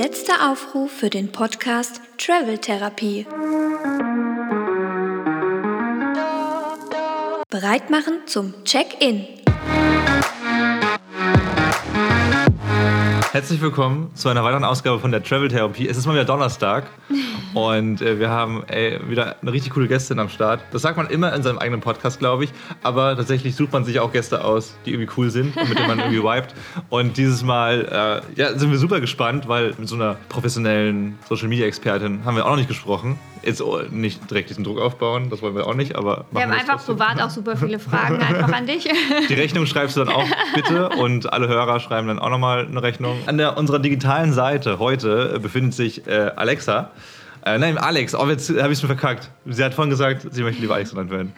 Letzter Aufruf für den Podcast Travel Therapie. Bereit machen zum Check-in. Herzlich willkommen zu einer weiteren Ausgabe von der Travel Therapie. Es ist mal wieder Donnerstag und äh, wir haben ey, wieder eine richtig coole Gästin am Start. Das sagt man immer in seinem eigenen Podcast, glaube ich. Aber tatsächlich sucht man sich auch Gäste aus, die irgendwie cool sind und mit denen man irgendwie vibet. Und dieses Mal äh, ja, sind wir super gespannt, weil mit so einer professionellen Social Media Expertin haben wir auch noch nicht gesprochen. Jetzt oh, nicht direkt diesen Druck aufbauen, das wollen wir auch nicht, aber. Wir haben einfach trotzdem. privat auch super viele Fragen einfach an dich. Die Rechnung schreibst du dann auch bitte und alle Hörer schreiben dann auch nochmal eine Rechnung. An der, unserer digitalen Seite heute befindet sich äh, Alexa. Äh, nein, Alex, oh, jetzt habe ich es mir verkackt. Sie hat vorhin gesagt, sie möchte lieber Alex genannt werden.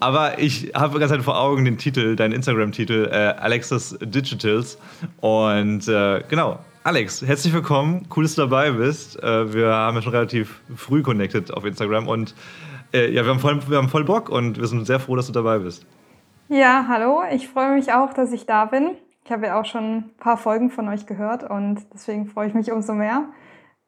Aber ich habe ganz vor Augen den Titel, deinen Instagram-Titel, äh, Alexas Digitals. Und äh, genau, Alex, herzlich willkommen. Cool, dass du dabei bist. Äh, wir haben ja schon relativ früh connected auf Instagram und äh, ja, wir haben, voll, wir haben voll Bock und wir sind sehr froh, dass du dabei bist. Ja, hallo. Ich freue mich auch, dass ich da bin. Ich habe ja auch schon ein paar Folgen von euch gehört und deswegen freue ich mich umso mehr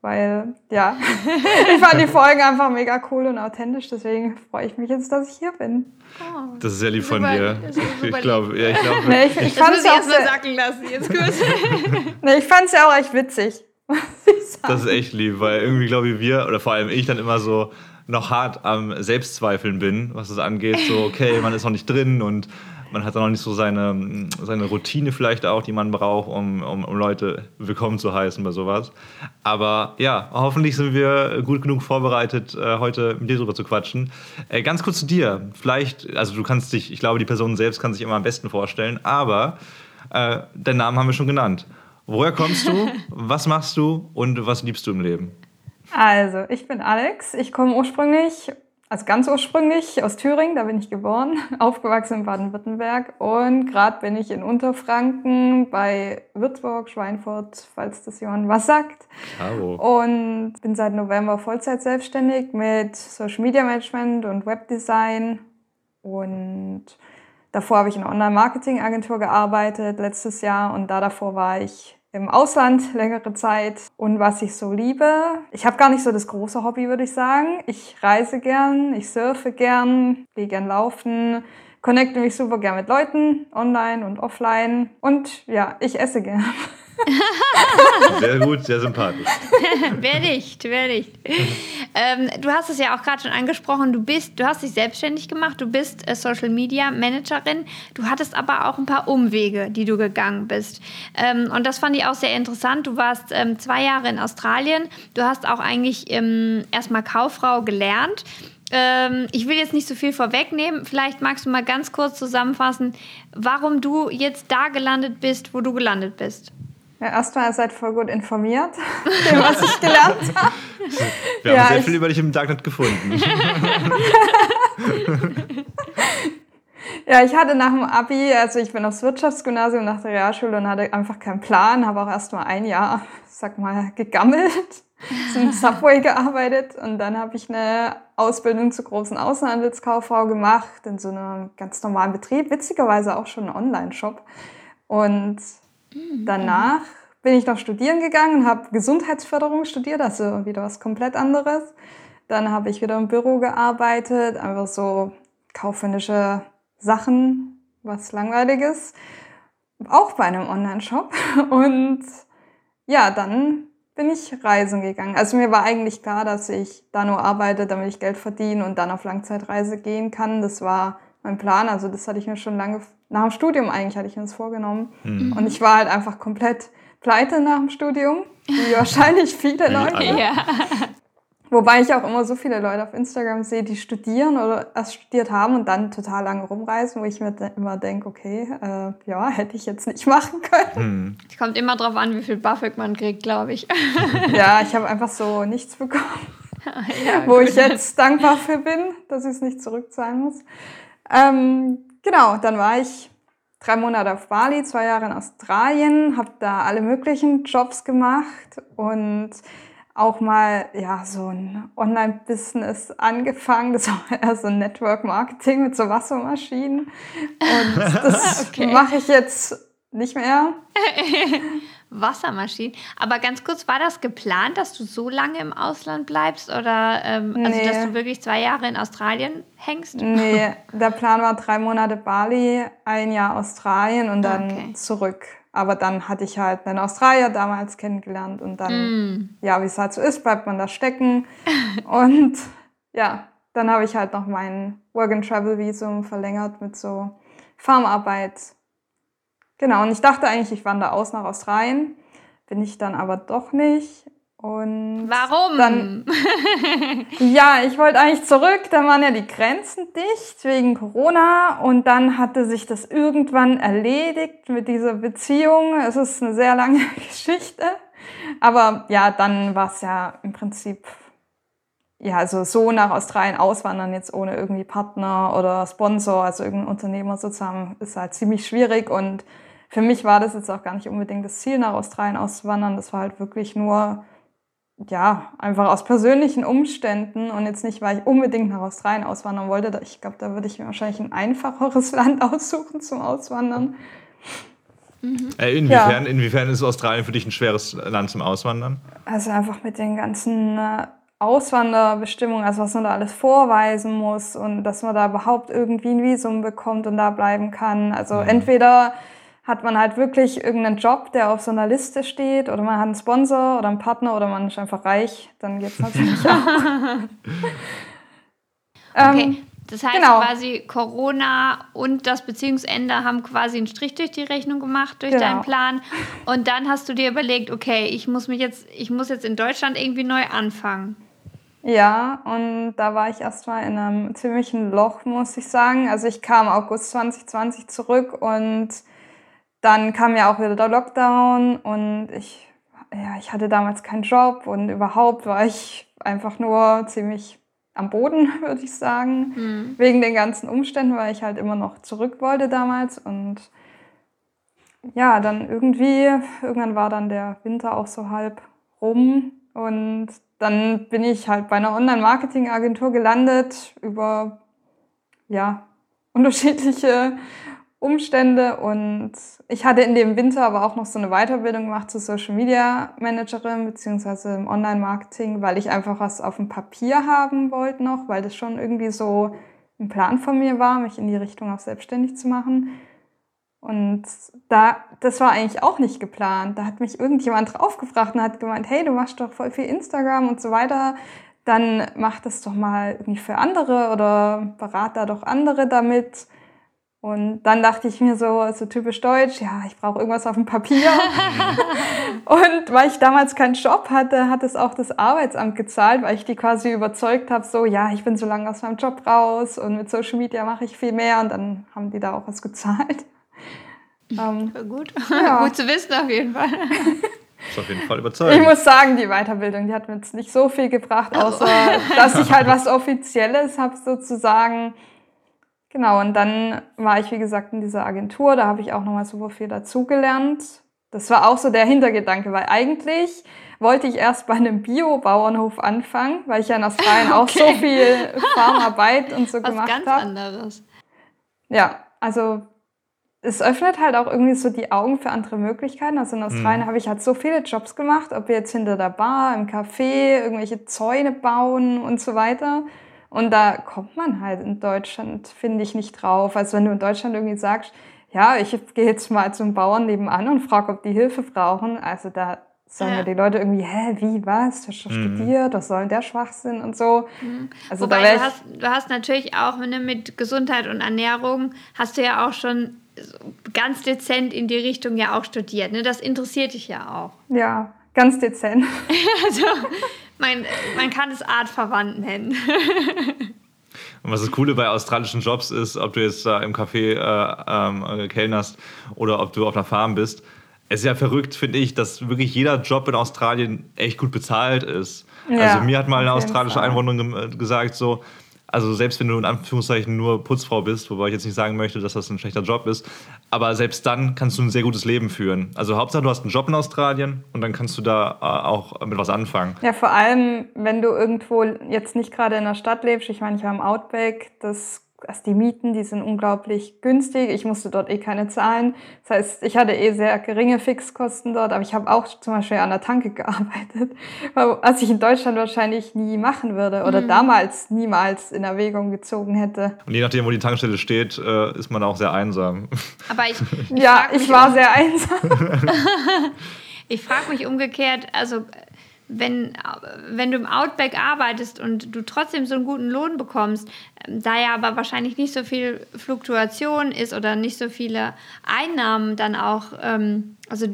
weil ja, ich fand die Folgen einfach mega cool und authentisch, deswegen freue ich mich jetzt, dass ich hier bin. Oh, das ist sehr lieb von dir. Ich glaube, ja, ich glaube. Nee, ich, ich fand es ja auch sehr, sacken lassen, jetzt kurz. nee, ich fand es ja auch echt witzig. Das ist echt lieb, weil irgendwie glaube ich wir oder vor allem ich dann immer so noch hart am Selbstzweifeln bin, was das angeht. So, okay, man ist noch nicht drin und man hat dann noch nicht so seine, seine Routine vielleicht auch, die man braucht, um, um, um Leute willkommen zu heißen bei sowas. Aber ja, hoffentlich sind wir gut genug vorbereitet, äh, heute mit dir drüber zu quatschen. Äh, ganz kurz zu dir. Vielleicht, also du kannst dich, ich glaube, die Person selbst kann sich immer am besten vorstellen, aber äh, deinen Namen haben wir schon genannt. Woher kommst du? was machst du und was liebst du im Leben? Also, ich bin Alex. Ich komme ursprünglich also ganz ursprünglich aus Thüringen, da bin ich geboren, aufgewachsen in Baden-Württemberg und gerade bin ich in Unterfranken bei Würzburg, Schweinfurt, falls das jemand was sagt. Hallo. Und bin seit November Vollzeit selbstständig mit Social Media Management und Webdesign und davor habe ich in einer Online-Marketing-Agentur gearbeitet letztes Jahr und da davor war ich im Ausland längere Zeit. Und was ich so liebe, ich habe gar nicht so das große Hobby, würde ich sagen. Ich reise gern, ich surfe gern, gehe gern laufen, connecte mich super gern mit Leuten, online und offline. Und ja, ich esse gern. sehr gut, sehr sympathisch. wer nicht, wer nicht. Ähm, du hast es ja auch gerade schon angesprochen, du bist, du hast dich selbstständig gemacht, du bist äh, Social Media Managerin, du hattest aber auch ein paar Umwege, die du gegangen bist. Ähm, und das fand ich auch sehr interessant. Du warst ähm, zwei Jahre in Australien, du hast auch eigentlich ähm, erstmal Kauffrau gelernt. Ähm, ich will jetzt nicht so viel vorwegnehmen. Vielleicht magst du mal ganz kurz zusammenfassen, warum du jetzt da gelandet bist, wo du gelandet bist. Ja, erstmal, ihr seid voll gut informiert, dem, was ich gelernt habe. Wir ja, haben sehr viel über dich im Darknet gefunden. ja, ich hatte nach dem Abi, also ich bin aufs Wirtschaftsgymnasium nach der Realschule und hatte einfach keinen Plan, habe auch erst mal ein Jahr, sag mal, gegammelt, zum Subway gearbeitet und dann habe ich eine Ausbildung zur großen Außenhandelskauffrau gemacht in so einem ganz normalen Betrieb, witzigerweise auch schon einen Online-Shop. Und Danach bin ich noch studieren gegangen und habe Gesundheitsförderung studiert, also wieder was komplett anderes. Dann habe ich wieder im Büro gearbeitet, einfach so kaufmännische Sachen, was langweiliges. Auch bei einem Online-Shop. Und ja, dann bin ich reisen gegangen. Also mir war eigentlich klar, dass ich da nur arbeite, damit ich Geld verdiene und dann auf Langzeitreise gehen kann. Das war mein Plan. Also das hatte ich mir schon lange nach dem Studium eigentlich hatte ich mir das vorgenommen. Mhm. Und ich war halt einfach komplett pleite nach dem Studium, wie wahrscheinlich viele Leute. Ja. Wobei ich auch immer so viele Leute auf Instagram sehe, die studieren oder erst studiert haben und dann total lange rumreisen, wo ich mir immer denke, okay, äh, ja, hätte ich jetzt nicht machen können. Es kommt immer darauf an, wie viel BAföG man kriegt, glaube ich. ja, ich habe einfach so nichts bekommen, ja, wo ich jetzt dankbar für bin, dass ich es nicht zurückzahlen muss. Ähm, Genau, dann war ich drei Monate auf Bali, zwei Jahre in Australien, habe da alle möglichen Jobs gemacht und auch mal ja so ein Online-Business angefangen. Das war eher so ein Network-Marketing mit so Wassermaschinen. Und das okay. mache ich jetzt nicht mehr. Wassermaschinen. Aber ganz kurz, war das geplant, dass du so lange im Ausland bleibst oder ähm, nee. also, dass du wirklich zwei Jahre in Australien hängst? Nee, der Plan war drei Monate Bali, ein Jahr Australien und dann okay. zurück. Aber dann hatte ich halt einen Australier damals kennengelernt und dann, mm. ja, wie es halt so ist, bleibt man da stecken. und ja, dann habe ich halt noch mein Work-and-Travel-Visum verlängert mit so Farmarbeit. Genau, und ich dachte eigentlich, ich wandere aus nach Australien. Bin ich dann aber doch nicht. Und Warum? Dann, ja, ich wollte eigentlich zurück, da waren ja die Grenzen dicht wegen Corona und dann hatte sich das irgendwann erledigt mit dieser Beziehung. Es ist eine sehr lange Geschichte, aber ja, dann war es ja im Prinzip ja, also so nach Australien auswandern, jetzt ohne irgendwie Partner oder Sponsor, also irgendein Unternehmer sozusagen, ist halt ziemlich schwierig. Und für mich war das jetzt auch gar nicht unbedingt das Ziel, nach Australien auszuwandern. Das war halt wirklich nur, ja, einfach aus persönlichen Umständen und jetzt nicht, weil ich unbedingt nach Australien auswandern wollte. Ich glaube, da würde ich mir wahrscheinlich ein einfacheres Land aussuchen zum Auswandern. Mhm. Äh, inwiefern, ja. inwiefern ist Australien für dich ein schweres Land zum Auswandern? Also einfach mit den ganzen äh, Auswanderbestimmungen, also was man da alles vorweisen muss und dass man da überhaupt irgendwie ein Visum bekommt und da bleiben kann. Also mhm. entweder hat man halt wirklich irgendeinen Job, der auf so einer Liste steht, oder man hat einen Sponsor oder einen Partner oder man ist einfach reich, dann geht es natürlich auch. okay. Ähm, das heißt genau. quasi Corona und das Beziehungsende haben quasi einen Strich durch die Rechnung gemacht durch genau. deinen Plan. Und dann hast du dir überlegt, okay, ich muss mich jetzt, ich muss jetzt in Deutschland irgendwie neu anfangen. Ja, und da war ich erstmal in einem ziemlichen Loch, muss ich sagen. Also ich kam August 2020 zurück und dann kam ja auch wieder der Lockdown und ich, ja, ich hatte damals keinen Job und überhaupt war ich einfach nur ziemlich am Boden, würde ich sagen, mhm. wegen den ganzen Umständen, weil ich halt immer noch zurück wollte damals und ja, dann irgendwie, irgendwann war dann der Winter auch so halb rum und dann bin ich halt bei einer Online-Marketing-Agentur gelandet über ja, unterschiedliche Umstände und ich hatte in dem Winter aber auch noch so eine Weiterbildung gemacht zur Social Media Managerin beziehungsweise im Online-Marketing, weil ich einfach was auf dem Papier haben wollte noch, weil das schon irgendwie so ein Plan von mir war, mich in die Richtung auch selbstständig zu machen. Und da, das war eigentlich auch nicht geplant. Da hat mich irgendjemand draufgefragt und hat gemeint, hey, du machst doch voll viel Instagram und so weiter. Dann mach das doch mal irgendwie für andere oder berat da doch andere damit. Und dann dachte ich mir so, so typisch deutsch, ja, ich brauche irgendwas auf dem Papier. und weil ich damals keinen Job hatte, hat es auch das Arbeitsamt gezahlt, weil ich die quasi überzeugt habe, so, ja, ich bin so lange aus meinem Job raus und mit Social Media mache ich viel mehr und dann haben die da auch was gezahlt. Ähm, gut. Ja. gut zu wissen auf jeden Fall. Ist auf jeden Fall überzeugend. Ich muss sagen, die Weiterbildung, die hat mir jetzt nicht so viel gebracht, außer dass ich halt was Offizielles habe sozusagen. Genau, und dann war ich, wie gesagt, in dieser Agentur, da habe ich auch nochmal super viel dazugelernt. Das war auch so der Hintergedanke, weil eigentlich wollte ich erst bei einem Bio-Bauernhof anfangen, weil ich ja in Australien okay. auch so viel Farmarbeit und so was gemacht habe. ganz anderes. Ja, also es öffnet halt auch irgendwie so die Augen für andere Möglichkeiten. Also in Australien mhm. habe ich halt so viele Jobs gemacht, ob wir jetzt hinter der Bar, im Café, irgendwelche Zäune bauen und so weiter. Und da kommt man halt in Deutschland, finde ich, nicht drauf. Also wenn du in Deutschland irgendwie sagst, ja, ich gehe jetzt mal zum Bauern nebenan und frage, ob die Hilfe brauchen. Also da sagen ja. die Leute irgendwie, hä, wie, was? Du hast schon mhm. studiert, was soll denn der Schwachsinn und so. Mhm. Also Wobei da du hast, du hast natürlich auch wenn du mit Gesundheit und Ernährung hast du ja auch schon ganz dezent in die Richtung ja auch studiert. Ne? Das interessiert dich ja auch. Ja, ganz dezent. also, mein, man kann es artverwandt nennen. Und was das Coole bei australischen Jobs ist, ob du jetzt da im Café äh, ähm, kellnerst oder ob du auf einer Farm bist, es ist ja verrückt, finde ich, dass wirklich jeder Job in Australien echt gut bezahlt ist. Ja, also mir hat mal eine australische Einwohnerin gesagt, so, also selbst wenn du in Anführungszeichen nur Putzfrau bist, wobei ich jetzt nicht sagen möchte, dass das ein schlechter Job ist, aber selbst dann kannst du ein sehr gutes Leben führen. Also Hauptsache du hast einen Job in Australien und dann kannst du da äh, auch mit was anfangen. Ja, vor allem, wenn du irgendwo jetzt nicht gerade in der Stadt lebst, ich meine, ich war im Outback, das also die Mieten, die sind unglaublich günstig. Ich musste dort eh keine zahlen. Das heißt, ich hatte eh sehr geringe Fixkosten dort, aber ich habe auch zum Beispiel an der Tanke gearbeitet, was ich in Deutschland wahrscheinlich nie machen würde oder mhm. damals niemals in Erwägung gezogen hätte. Und je nachdem, wo die Tankstelle steht, äh, ist man auch sehr einsam. Aber ich, ich ja, ich war sehr einsam. ich frage mich umgekehrt, also wenn, wenn du im Outback arbeitest und du trotzdem so einen guten Lohn bekommst, ähm, da ja aber wahrscheinlich nicht so viel Fluktuation ist oder nicht so viele Einnahmen dann auch, ähm, also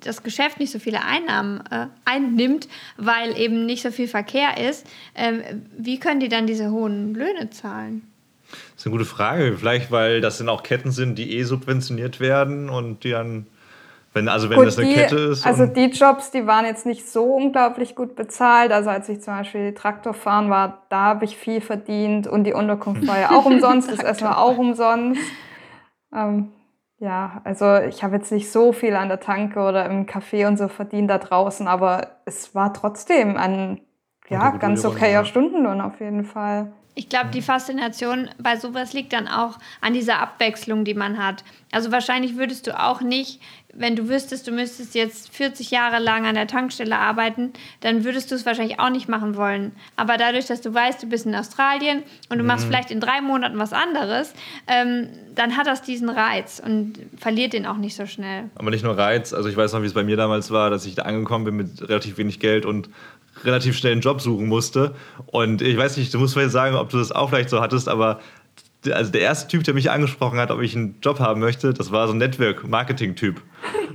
das Geschäft nicht so viele Einnahmen äh, einnimmt, weil eben nicht so viel Verkehr ist, ähm, wie können die dann diese hohen Löhne zahlen? Das ist eine gute Frage. Vielleicht, weil das dann auch Ketten sind, die eh subventioniert werden und die dann wenn, also wenn gut, das eine die, Kette ist. Also die Jobs, die waren jetzt nicht so unglaublich gut bezahlt. Also als ich zum Beispiel Traktor fahren war, da habe ich viel verdient und die Unterkunft war ja auch umsonst, das Essen war auch umsonst. Ähm, ja, also ich habe jetzt nicht so viel an der Tanke oder im Café und so verdient da draußen, aber es war trotzdem ein ja, ganz okayer Stundenlohn auf jeden Fall. Ich glaube, die Faszination bei sowas liegt dann auch an dieser Abwechslung, die man hat. Also wahrscheinlich würdest du auch nicht wenn du wüsstest, du müsstest jetzt 40 Jahre lang an der Tankstelle arbeiten, dann würdest du es wahrscheinlich auch nicht machen wollen. Aber dadurch, dass du weißt, du bist in Australien und du mhm. machst vielleicht in drei Monaten was anderes, ähm, dann hat das diesen Reiz und verliert den auch nicht so schnell. Aber nicht nur Reiz, also ich weiß noch, wie es bei mir damals war, dass ich da angekommen bin mit relativ wenig Geld und relativ schnell einen Job suchen musste. Und ich weiß nicht, du musst vielleicht sagen, ob du das auch vielleicht so hattest, aber also der erste Typ, der mich angesprochen hat, ob ich einen Job haben möchte, das war so ein Network-Marketing-Typ.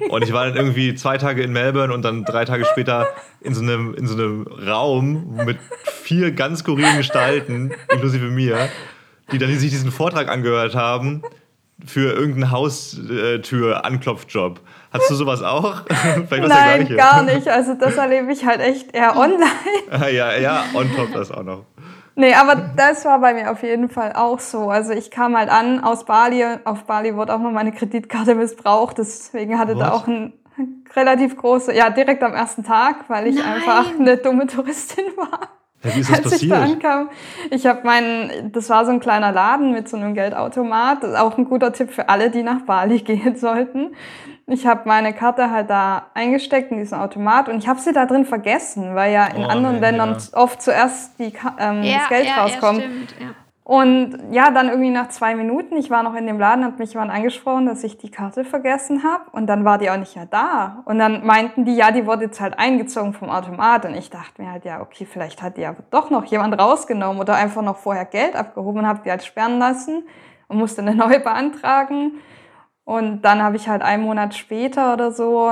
Und ich war dann irgendwie zwei Tage in Melbourne und dann drei Tage später in so einem, in so einem Raum mit vier ganz skurrilen Gestalten, inklusive mir, die dann sich diesen Vortrag angehört haben für irgendeinen Haustür-Anklopfjob. Hast du sowas auch? Nein, gar nicht. Also das erlebe ich halt echt eher online. ja, ja, on top das auch noch. Nee, aber das war bei mir auf jeden Fall auch so. Also ich kam halt an aus Bali. Auf Bali wurde auch noch meine Kreditkarte missbraucht. Deswegen hatte Was? da auch ein relativ große, ja, direkt am ersten Tag, weil ich Nein. einfach eine dumme Touristin war. Ja, wie ist das als passiert? ich da ankam. Ich habe meinen, das war so ein kleiner Laden mit so einem Geldautomat. Das ist auch ein guter Tipp für alle, die nach Bali gehen sollten. Ich habe meine Karte halt da eingesteckt in diesen Automat und ich habe sie da drin vergessen, weil ja in oh, anderen nee, Ländern ja. oft zuerst die, ähm, ja, das Geld ja, rauskommt. Ja, stimmt, ja. Und ja, dann irgendwie nach zwei Minuten, ich war noch in dem Laden, hat mich jemand angesprochen, dass ich die Karte vergessen habe und dann war die auch nicht mehr da. Und dann meinten die, ja, die wurde jetzt halt eingezogen vom Automat und ich dachte mir halt, ja, okay, vielleicht hat die aber doch noch jemand rausgenommen oder einfach noch vorher Geld abgehoben und habe die halt sperren lassen und musste eine neue beantragen. Und dann habe ich halt einen Monat später oder so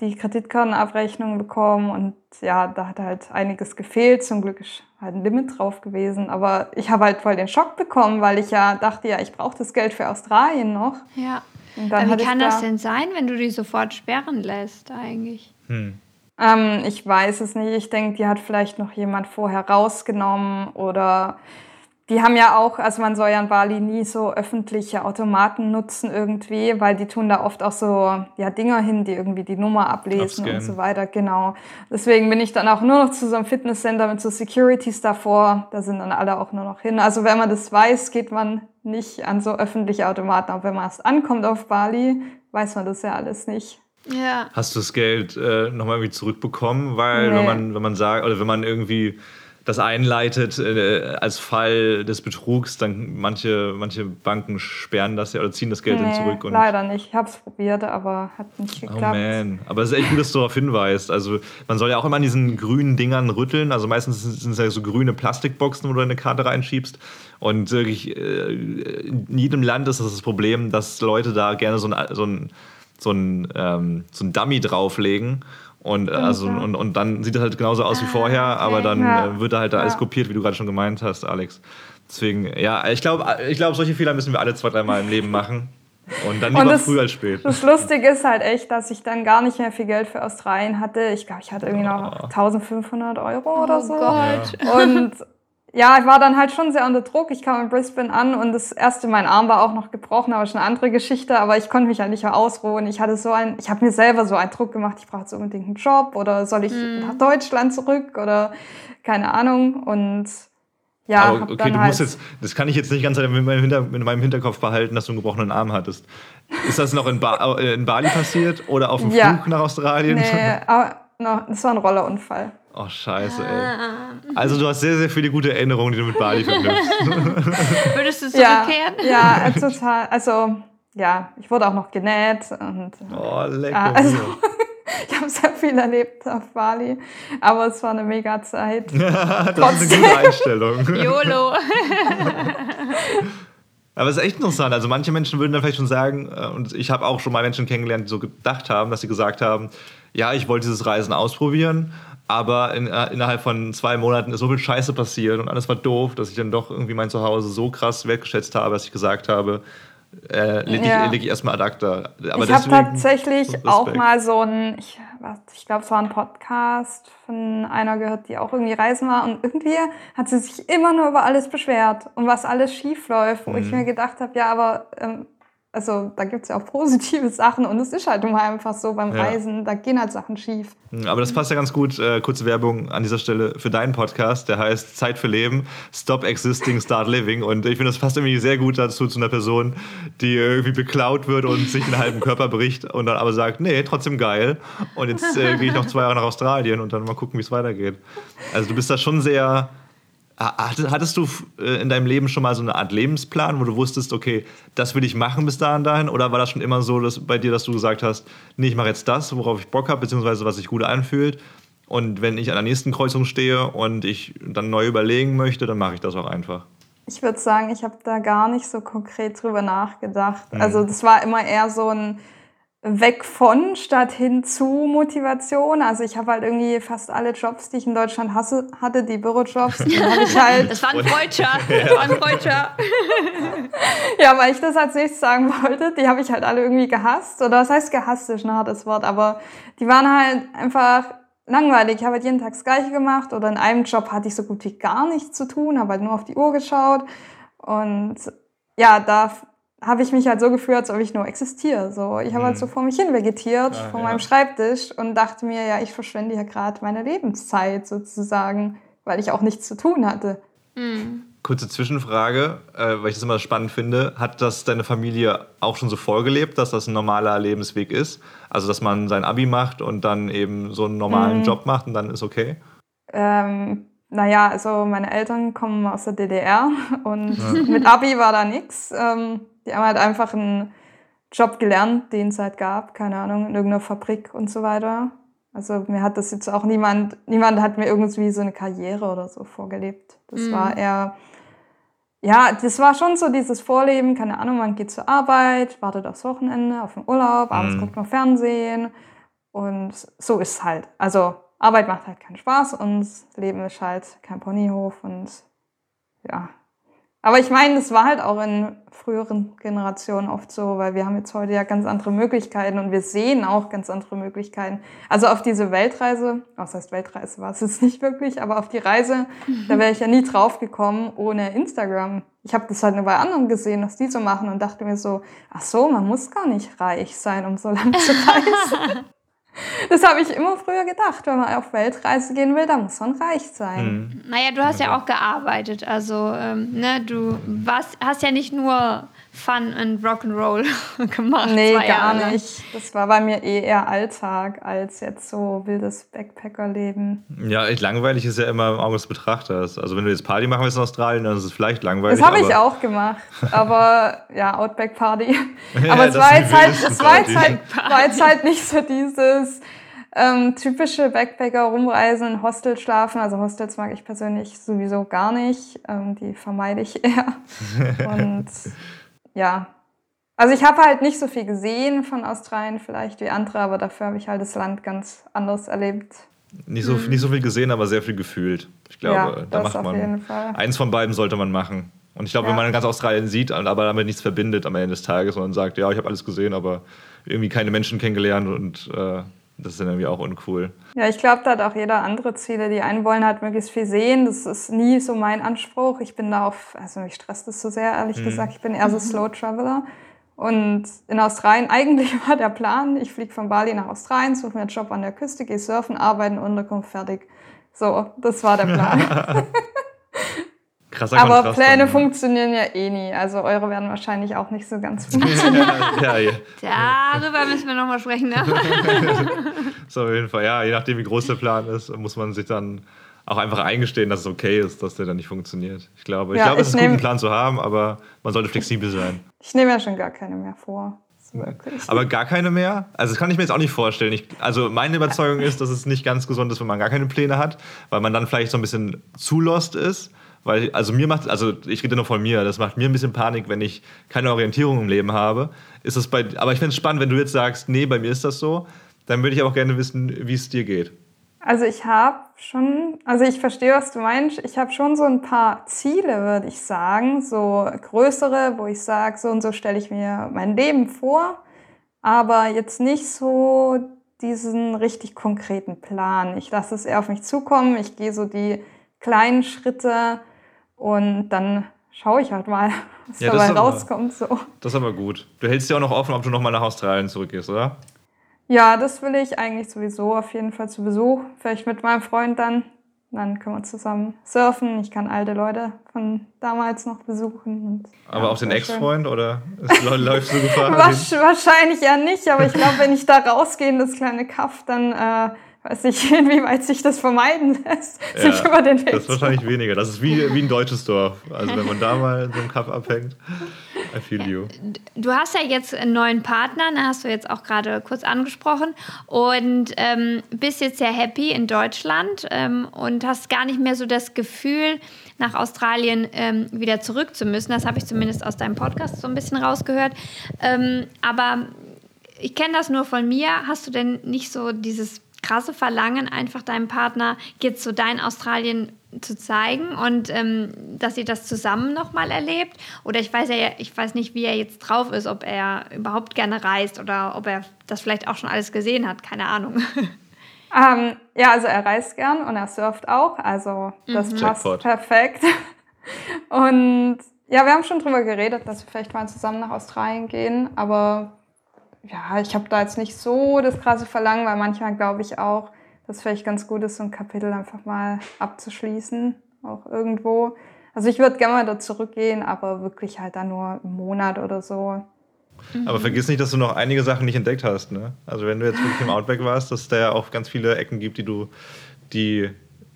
die Kreditkartenabrechnung bekommen und ja, da hat halt einiges gefehlt. Zum Glück ist halt ein Limit drauf gewesen. Aber ich habe halt voll den Schock bekommen, weil ich ja dachte, ja, ich brauche das Geld für Australien noch. Ja. Und dann Aber wie kann da das denn sein, wenn du die sofort sperren lässt eigentlich? Hm. Ähm, ich weiß es nicht. Ich denke, die hat vielleicht noch jemand vorher rausgenommen oder die haben ja auch, also man soll ja in Bali nie so öffentliche Automaten nutzen irgendwie, weil die tun da oft auch so ja, Dinger hin, die irgendwie die Nummer ablesen Abscannen. und so weiter. Genau. Deswegen bin ich dann auch nur noch zu so einem Fitnesscenter mit so Securities davor. Da sind dann alle auch nur noch hin. Also wenn man das weiß, geht man nicht an so öffentliche Automaten. Auch wenn man erst ankommt auf Bali, weiß man das ja alles nicht. Ja. Hast du das Geld äh, nochmal irgendwie zurückbekommen? Weil nee. wenn man, wenn man sagt, oder wenn man irgendwie das einleitet äh, als Fall des Betrugs, dann manche, manche Banken sperren das ja oder ziehen das Geld nee, dann zurück. Und leider nicht. Ich habe es probiert, aber hat nicht oh, geklappt. Oh man. Aber es ist echt gut, dass du darauf hinweist. Also man soll ja auch immer an diesen grünen Dingern rütteln. Also meistens sind es ja so grüne Plastikboxen, wo du eine Karte reinschiebst. Und wirklich, äh, in jedem Land ist das das Problem, dass Leute da gerne so ein, so ein, so ein, ähm, so ein Dummy drauflegen und, also, und, und dann sieht es halt genauso aus wie vorher, ah, aber dann. Äh, wird da halt da alles kopiert, wie du gerade schon gemeint hast, Alex. Deswegen, ja, ich glaube, ich glaub, solche Fehler müssen wir alle zwei, dreimal im Leben machen. Und dann lieber und das, früh als spät. Das Lustige ist halt echt, dass ich dann gar nicht mehr viel Geld für Australien hatte. Ich glaube, ich hatte irgendwie noch 1500 Euro oder so. Oh Gott. Und ja, ich war dann halt schon sehr unter Druck. Ich kam in Brisbane an und das erste, mein Arm war auch noch gebrochen, aber schon eine andere Geschichte. Aber ich konnte mich halt nicht mehr ausruhen. Ich hatte so ein, ich habe mir selber so einen Druck gemacht. Ich brauche jetzt unbedingt einen Job oder soll ich mm. nach Deutschland zurück oder keine Ahnung. Und Ja, aber okay, du halt musst jetzt, das kann ich jetzt nicht ganz in meinem, Hinter, in meinem Hinterkopf behalten, dass du einen gebrochenen Arm hattest. Ist das noch in, ba äh, in Bali passiert oder auf dem Ja. Flug nach Australien? Nee, aber no, das war ein Rollerunfall. Oh, scheiße, ey. Also du hast sehr, sehr viele gute Erinnerungen, die du mit Bali verknüpfst. Würdest du Ja, zurückkehren? ja, äh, total. Also, ja, ich wurde auch noch genäht und Oh, lecker. Ja, also- ich habe sehr viel erlebt auf Bali, aber es war eine mega Zeit. das ist eine gute Einstellung. YOLO. Aber es ist echt interessant. Also manche Menschen würden dann vielleicht schon sagen, äh, und ich habe auch schon mal Menschen kennengelernt, die so gedacht haben, dass sie gesagt haben, ja, ich wollte dieses Reisen ausprobieren, aber in, äh, innerhalb von zwei Monaten ist so viel Scheiße passiert und alles war doof, dass ich dann doch irgendwie mein Zuhause so krass wertgeschätzt habe, dass ich gesagt habe, äh, leg, Ja. ich, leg ich erstmal ad acta. Aber ich habe tatsächlich auch mal so ein, ich, ich glaube, es war ein Podcast von einer gehört, die auch irgendwie reisen war und irgendwie hat sie sich immer nur über alles beschwert und was alles schief läuft, wo ich Mhm. mir gedacht habe, ja, aber ähm, also da gibt es ja auch positive Sachen und es ist halt immer einfach so beim Ja. Reisen, da gehen halt Sachen schief. Aber das passt ja ganz gut. Äh, kurze Werbung an dieser Stelle für deinen Podcast, der heißt Zeit für Leben, Stop Existing, Start Living. Und ich finde, das passt irgendwie sehr gut dazu zu einer Person, die irgendwie beklaut wird und sich den halben Körper bricht und dann aber sagt, nee, trotzdem geil. Und jetzt äh, gehe ich noch zwei Jahre nach Australien und dann mal gucken, wie es weitergeht. Also du bist da schon sehr. Ha- Hattest du äh, in deinem Leben schon mal so eine Art Lebensplan, wo du wusstest, okay, das will ich machen bis dahin dahin? Oder war das schon immer so dass bei dir, dass du gesagt hast, nee, ich mache jetzt das, worauf ich Bock habe, beziehungsweise was sich gut anfühlt? Und wenn ich an der nächsten Kreuzung stehe und ich dann neu überlegen möchte, dann mache ich das auch einfach. Ich würde sagen, ich habe da gar nicht so konkret drüber nachgedacht. Also das war immer eher so ein Weg von statt hin zu Motivation. Also ich habe halt irgendwie fast alle Jobs, die ich in Deutschland hasse, hatte, die Bürojobs, die habe ich halt, Das war ein Freudscher. Das war ein Freudscher. ja, weil ich das als nächstes sagen wollte, die habe ich halt alle irgendwie gehasst. Oder was heißt gehasst, ist ein hartes Wort, aber die waren halt einfach langweilig. Ich habe halt jeden Tag das Gleiche gemacht oder in einem Job hatte ich so gut wie gar nichts zu tun, habe halt nur auf die Uhr geschaut. Und ja, da habe ich mich halt so gefühlt, als ob ich nur existiere. So, ich habe halt so vor mich hin vegetiert, Ah, vor ja. meinem Schreibtisch und dachte mir, ja, ich verschwende hier gerade meine Lebenszeit sozusagen, weil ich auch nichts zu tun hatte. Kurze Zwischenfrage, äh, weil ich das immer spannend finde. Hat das deine Familie auch schon so vorgelebt, dass das ein normaler Lebensweg ist? Also, dass man sein Abi macht und dann eben so einen normalen Mhm. Job macht und dann ist okay? Ähm, naja, also meine Eltern kommen aus der DDR und mit Abi war da nix. Ähm, die haben halt einfach einen Job gelernt, den es halt gab, keine Ahnung, in irgendeiner Fabrik und so weiter. Also mir hat das jetzt auch niemand, niemand hat mir irgendwie so eine Karriere oder so vorgelebt. Das Mhm. war eher, ja, das war schon so dieses Vorleben, keine Ahnung, man geht zur Arbeit, wartet aufs Wochenende, auf den Urlaub, abends Mhm. guckt man Fernsehen und so ist es halt. Also Arbeit macht halt keinen Spaß und das Leben ist halt kein Ponyhof und ja. Aber ich meine, das war halt auch in früheren Generationen oft so, weil wir haben jetzt heute ja ganz andere Möglichkeiten und wir sehen auch ganz andere Möglichkeiten. Also auf diese Weltreise, was heißt Weltreise war es jetzt nicht wirklich, aber auf die Reise, da wäre ich ja nie drauf gekommen ohne Instagram. Ich habe das halt nur bei anderen gesehen, was die so machen und dachte mir so, ach so, man muss gar nicht reich sein, um so lange zu reisen. Das habe ich immer früher gedacht. Wenn man auf Weltreise gehen will, dann muss man reich sein. Mhm. Naja, du hast ja auch gearbeitet. Also, ähm, ne, du warst, hast ja nicht nur Fun und Rock'n'Roll gemacht. Nee, gar Jahre. nicht. Das war bei mir eh eher Alltag als jetzt so wildes Backpackerleben. Ja, echt langweilig ist ja immer im Auge des Betrachters. Also wenn du jetzt Party machen willst in Australien, dann ist es vielleicht langweilig. Das habe ich auch gemacht. Aber ja, Outback Party. Ja, Aber es das war sind jetzt, die halt, es war jetzt, halt, war jetzt halt nicht so dieses ähm, typische Backpacker rumreisen, in Hostel schlafen. Also Hostels mag ich persönlich sowieso gar nicht. Ähm, die vermeide ich eher. Und ja. Also ich habe halt nicht so viel gesehen von Australien vielleicht wie andere, aber dafür habe ich halt das Land ganz anders erlebt. Nicht so, nicht so viel gesehen, aber sehr viel gefühlt. Ich glaube, ja, da das macht auf man. jeden Fall. Eins von beiden sollte man machen. Und ich glaube, Ja. wenn man ganz Australien sieht, aber damit nichts verbindet am Ende des Tages und sagt, ja, ich habe alles gesehen, aber irgendwie keine Menschen kennengelernt und äh, das ist dann irgendwie auch uncool. Ja, ich glaube, da hat auch jeder andere Ziele. Die einen wollen halt möglichst viel sehen. Das ist nie so mein Anspruch. Ich bin da auf, also mich stresst das so sehr, ehrlich gesagt. Ich bin eher so Slow Traveler. Und in Australien, eigentlich war der Plan, ich fliege von Bali nach Australien, suche mir einen Job an der Küste, gehe surfen, arbeiten, Unterkunft, fertig. So, das war der Plan. Krasser Aber Kontrast Pläne dann, funktionieren ja eh nie. Also eure werden wahrscheinlich auch nicht so ganz funktionieren. ja, ja. Darüber müssen wir nochmal sprechen. Ne? So, auf jeden Fall, ja, je nachdem, wie groß der Plan ist, muss man sich dann auch einfach eingestehen, dass es okay ist, dass der dann nicht funktioniert. Ich glaube, ich Ja, glaube, es ich ist gut, einen Plan zu haben, aber man sollte flexibel sein. Ich nehme ja schon gar keine mehr vor. Aber gar keine mehr? Also das kann ich mir jetzt auch nicht vorstellen. Ich, also meine Überzeugung ist, dass es nicht ganz gesund ist, wenn man gar keine Pläne hat, weil man dann vielleicht so ein bisschen zu lost ist. Weil, also mir macht, also ich rede nur von mir, das macht mir ein bisschen Panik, wenn ich keine Orientierung im Leben habe. Ist das bei, aber ich finde es spannend, wenn du jetzt sagst, nee, bei mir ist das so, dann würde ich auch gerne wissen, wie es dir geht. Also ich habe schon, also ich verstehe, was du meinst. Ich habe schon so ein paar Ziele, würde ich sagen, so größere, wo ich sage, so und so stelle ich mir mein Leben vor, aber jetzt nicht so diesen richtig konkreten Plan. Ich lasse es eher auf mich zukommen, ich gehe so die kleinen Schritte und dann schaue ich halt mal, was Ja, dabei rauskommt. So. Das ist aber gut. Du hältst dir auch noch offen, ob du nochmal nach Australien zurückgehst, oder? Ja, das will ich eigentlich sowieso auf jeden Fall zu Besuch. Vielleicht mit meinem Freund dann. Dann können wir zusammen surfen. Ich kann alte Leute von damals noch besuchen. Und, Aber ja, auch den. Ex-Freund oder läufst du Gefahr? Wahrscheinlich ja nicht, aber ich glaube, wenn ich da rausgehe in das kleine Kaff, dann äh, weiß ich, inwieweit sich das vermeiden lässt, sich über den Weg Das ist zu wahrscheinlich weniger. Das ist wie, wie ein deutsches Dorf. Also wenn man da mal in so einem Kaff abhängt, I feel you. Du hast ja jetzt einen neuen Partner, ne, hast du jetzt auch gerade kurz angesprochen, und ähm, bist jetzt sehr happy in Deutschland ähm, und hast gar nicht mehr so das Gefühl, nach Australien ähm, wieder zurück zu müssen. Das habe ich zumindest aus deinem Podcast so ein bisschen rausgehört. Ähm, aber ich kenne das nur von mir. Hast du denn nicht so dieses krasse Verlangen, einfach deinem Partner jetzt so dein Australien zu zeigen und ähm, dass ihr das zusammen nochmal erlebt? Oder ich weiß ja, ich weiß nicht, wie er jetzt drauf ist, ob er überhaupt gerne reist oder ob er das vielleicht auch schon alles gesehen hat, keine Ahnung. Ähm, ja, also er reist gern und er surft auch. Also das passt Jackpot. perfekt. Und ja, wir haben schon drüber geredet, dass wir vielleicht mal zusammen nach Australien gehen. Aber ja, ich habe da jetzt nicht so das krasse Verlangen, weil manchmal glaube ich auch, dass es vielleicht ganz gut ist, so ein Kapitel einfach mal abzuschließen. Auch irgendwo. Also ich würde gerne mal da zurückgehen, aber wirklich halt dann nur einen Monat oder so. Aber vergiss nicht, dass du noch einige Sachen nicht entdeckt hast. Ne? Also wenn du jetzt wirklich im Outback warst, dass es da ja auch ganz viele Ecken gibt, die du, die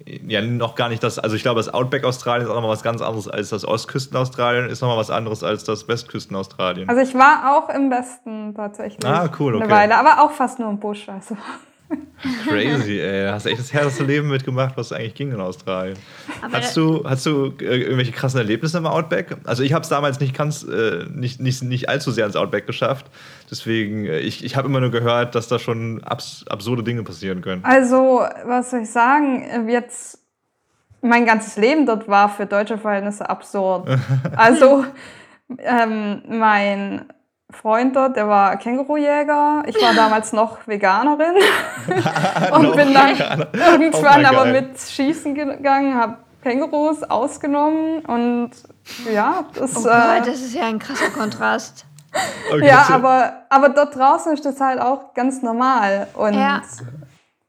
ja noch gar nicht das, also ich glaube, das Outback Australien ist auch nochmal was ganz anderes als das Ostküsten Australien, ist nochmal was anderes als das Westküsten Australien. Also ich war auch im Westen tatsächlich. Ah, cool, Eine okay. Weile, aber auch fast nur im Busch. Also. Crazy, ey. Hast echt das härteste Leben mitgemacht, was eigentlich ging in Australien. Aber Hast du, hast du äh, irgendwelche krassen Erlebnisse im Outback? Also ich habe es damals nicht, ganz, äh, nicht, nicht, nicht allzu sehr ins Outback geschafft. Deswegen, äh, ich, ich habe immer nur gehört, dass da schon abs absurde Dinge passieren können. Also, was soll ich sagen? Jetzt, mein ganzes Leben dort war für deutsche Verhältnisse absurd. Also, ähm, mein Freund dort, der war Kängurujäger. Ich war damals noch Veganerin und Noch bin dann Veganer. irgendwann Auch mal aber geil. mit Schießen gegangen, habe Kängurus ausgenommen und ja, das. Oh äh, Gott, das ist ja ein krasser Kontrast. Okay, ja, aber, aber dort draußen ist das halt auch ganz normal. Und Ja.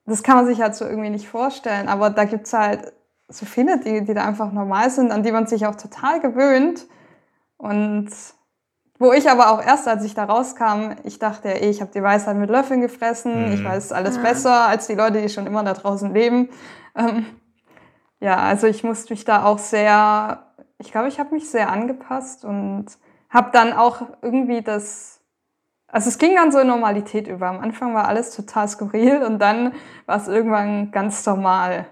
das kann man sich halt so irgendwie nicht vorstellen. Aber da gibt es halt so viele Dinge, die da einfach normal sind, an die man sich auch total gewöhnt. Und wo ich aber auch erst, als ich da rauskam, ich dachte, ey, ich habe die Weisheit mit Löffeln gefressen, ich weiß alles besser als die Leute, die schon immer da draußen leben. Ähm, ja, also ich musste mich da auch sehr, ich glaube, ich habe mich sehr angepasst und habe dann auch irgendwie das, also es ging dann so in Normalität über. Am Anfang war alles total skurril und dann war es irgendwann ganz normal.